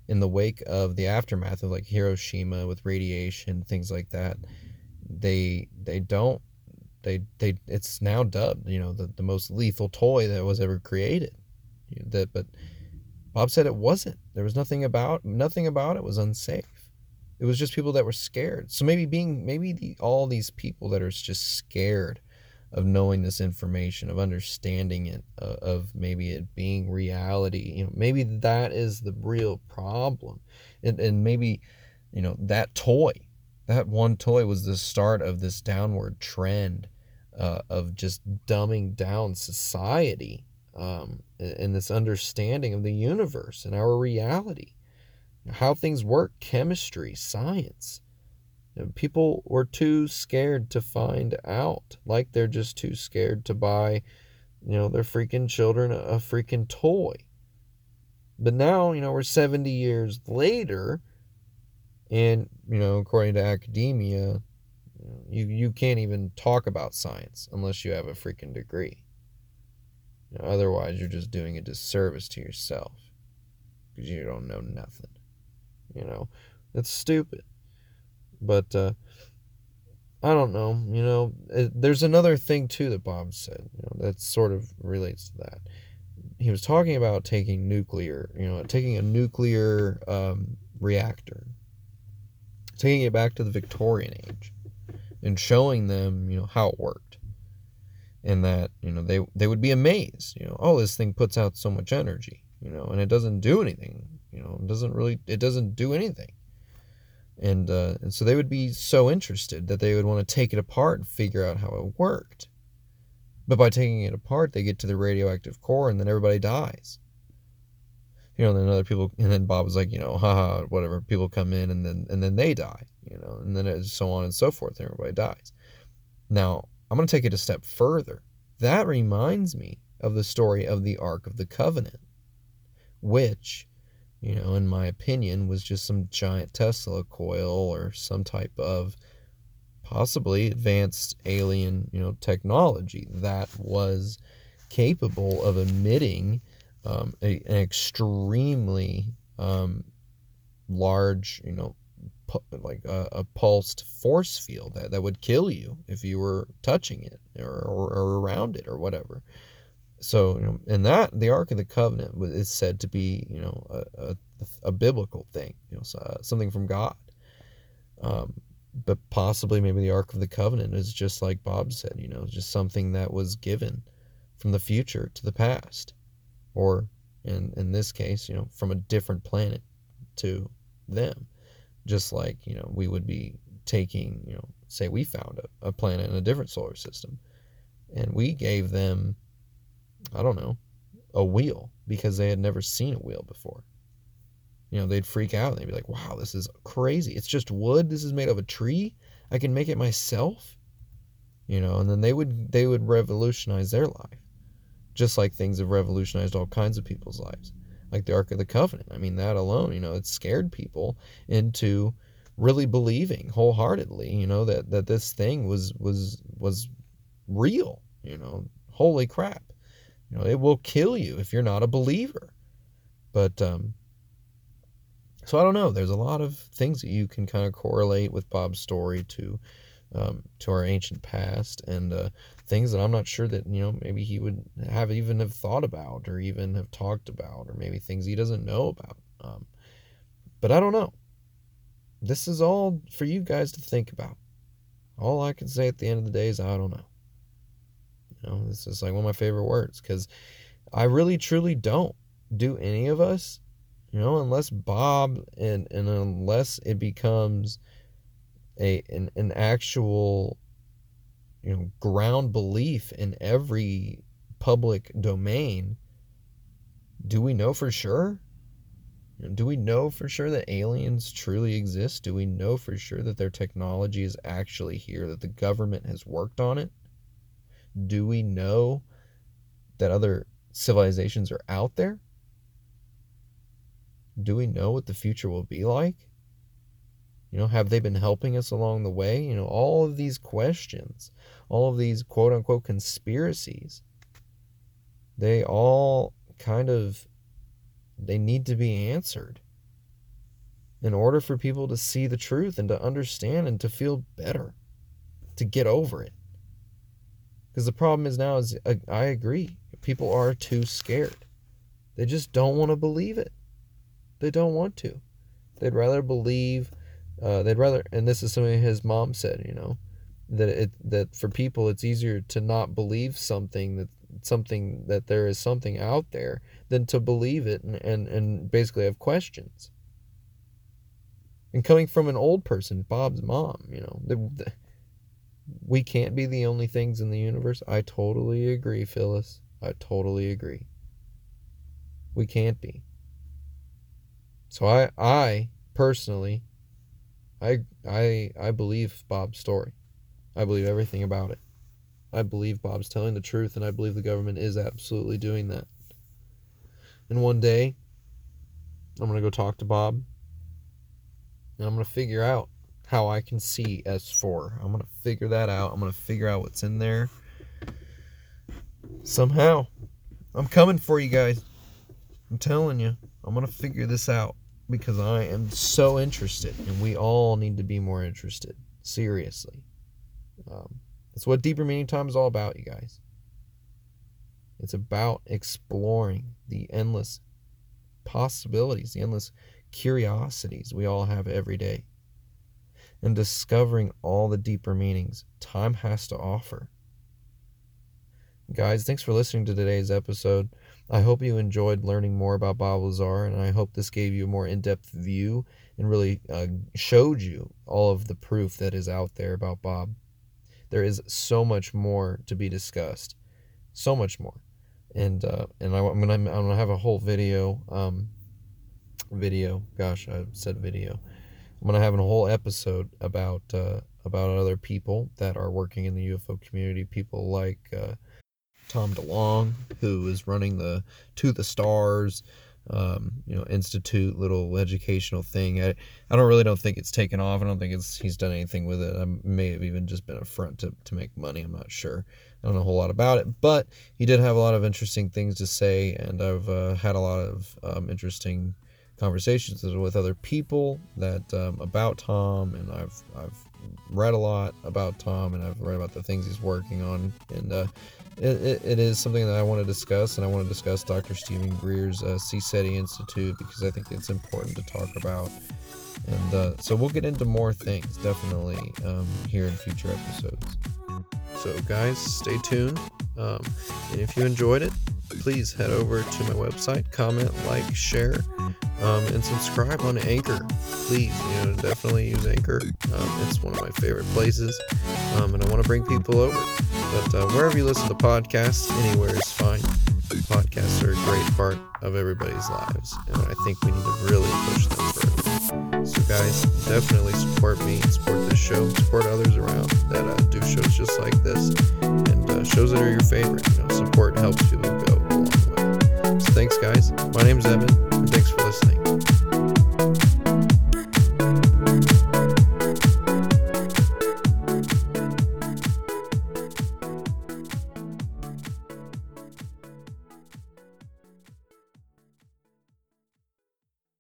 Speaker 1: in the wake of the aftermath of like Hiroshima with radiation, things like that, they they don't they they it's now dubbed you know the, the most lethal toy that was ever created. That but Bob said it wasn't. There was nothing about nothing about it was unsafe. It was just people that were scared. So maybe being maybe the, all these people that are just scared of knowing this information, of understanding it, uh, of maybe it being reality. You know, maybe that is the real problem, and and maybe, you know, that toy, that one toy was the start of this downward trend uh, of just dumbing down society um, and this understanding of the universe and our reality, how things work, chemistry, science. People were too scared to find out. Like they're just too scared to buy, you know, their freaking children a freaking toy. But now, you know, we're 70 years later, and, you know, according to academia, you, you can't even talk about science unless you have a freaking degree. You know, otherwise, you're just doing a disservice to yourself because you don't know nothing. You know, it's stupid. But uh, I don't know. You know, there's another thing too that Bob said. You know, that sort of relates to that. He was talking about taking nuclear. You know, taking a nuclear um, reactor, taking it back to the Victorian age, and showing them, you know, how it worked. And that you know they they would be amazed. You know, oh, this thing puts out so much energy. You know, and it doesn't do anything. You know, it doesn't really it doesn't do anything and uh, and so they would be so interested that they would want to take it apart and figure out how it worked. But by taking it apart, they get to the radioactive core, and then everybody dies. You know, and then other people, and then Bob was like, you know, haha, whatever. People come in, and then and then they die. You know, and then it's so on and so forth, and everybody dies. Now, I'm going to take it a step further. That reminds me of the story of the Ark of the Covenant, which you know, in my opinion, was just some giant Tesla coil or some type of possibly advanced alien, you know, technology that was capable of emitting um, a, an extremely um, large, you know, like a, a, pulsed force field that, that would kill you if you were touching it or, or, or around it or whatever. So, you know, and that the Ark of the Covenant is said to be, you know, a, a, a biblical thing, you know, so, uh, something from God. Um, but possibly maybe the Ark of the Covenant is just like Bob said, you know, just something that was given from the future to the past, or in in this case, you know, from a different planet to them, just like you know we would be taking, you know, say we found a, a planet in a different solar system, and we gave them I don't know, a wheel because they had never seen a wheel before. You know, they'd freak out. They'd be like, wow, this is crazy. It's just wood. This is made of a tree. I can make it myself. You know, and then they would they would revolutionize their life. Just like things have revolutionized all kinds of people's lives. Like the Ark of the Covenant. I mean, that alone, you know, it scared people into really believing wholeheartedly, you know, that, that this thing was was was real, you know. Holy crap. You know, it will kill you if you're not a believer. But um, so I don't know. There's a lot of things that you can kind of correlate with Bob's story to um, to our ancient past and uh, things that I'm not sure that you know maybe he would have even have thought about or even have talked about or maybe things he doesn't know about. Um, but I don't know. This is all for you guys to think about. All I can say at the end of the day is I don't know. You know, this is like one of my favorite words because I really truly don't do any of us, you know, unless Bob and and unless it becomes a an, an actual you know ground belief in every public domain do we know for sure? Do we know for sure that aliens truly exist? Do we know for sure that their technology is actually here that the government has worked on it do we know that other civilizations are out there? Do we know what the future will be like? You know, have they been helping us along the way? You know, all of these questions, all of these quote unquote conspiracies, they all kind of they need to be answered in order for people to see the truth and to understand and to feel better, to get over it. Because the problem is now is uh, I agree. People are too scared. They just don't want to believe it. They don't want to. They'd rather believe. Uh, they'd rather, and this is something his mom said. You know, that it that for people it's easier to not believe something that something that there is something out there than to believe it and and, and basically have questions. And coming from an old person, Bob's mom, you know, the, the we can't be the only things in the universe. I totally agree, Phyllis. I totally agree. We can't be. So I I personally I I I believe Bob's story. I believe everything about it. I believe Bob's telling the truth, and I believe the government is absolutely doing that. And one day, I'm gonna go talk to Bob, and I'm gonna figure out how I can see S4. I'm gonna figure that out. I'm gonna figure out what's in there. Somehow, I'm coming for you guys. I'm telling you, I'm gonna figure this out because I am so interested, and we all need to be more interested. Seriously. Um, that's what Deeper Meaning Time is all about, you guys. It's about exploring the endless possibilities, the endless curiosities we all have every day, and discovering all the deeper meanings time has to offer. Guys, thanks for listening to today's episode. I hope you enjoyed learning more about Bob Lazar, and I hope this gave you a more in depth view and really uh, showed you all of the proof that is out there about Bob. There is so much more to be discussed, so much more, and uh, and I, am gonna I'm gonna have a whole video, um, video. Gosh, I said video. I'm gonna have a whole episode about uh, about other people that are working in the UFO community. People like uh, Tom DeLonge, who is running the To the Stars, um, you know, institute little educational thing. I, I don't really don't think it's taken off. I don't think it's he's done anything with it. I may have even just been a front to, to make money. I'm not sure. I don't know a whole lot about it, but he did have a lot of interesting things to say, and I've uh, had a lot of um, interesting conversations with other people that um, about Tom, and I've I've read a lot about Tom, and I've read about the things he's working on, and uh, it, it, is something that I want to discuss, and I want to discuss Dr. Steven Greer's uh, CSETI Institute because I think it's important to talk about. And uh, so we'll get into more things definitely um, here in future episodes. So, guys, stay tuned. Um, and if you enjoyed it, please head over to my website, comment, like, share, um, and subscribe on Anchor. Please, you know, definitely use Anchor. Um, it's one of my favorite places, um, and I want to bring people over. But uh, wherever you listen to podcasts, anywhere is fine. Podcasts are a great part of everybody's lives, and I think we need to really push them further. So, guys, definitely support me, support this show, support others around that uh, do shows just like this, and uh, shows that are your favorite. You know, support helps people go thanks, guys. My name's Evan, and thanks for listening.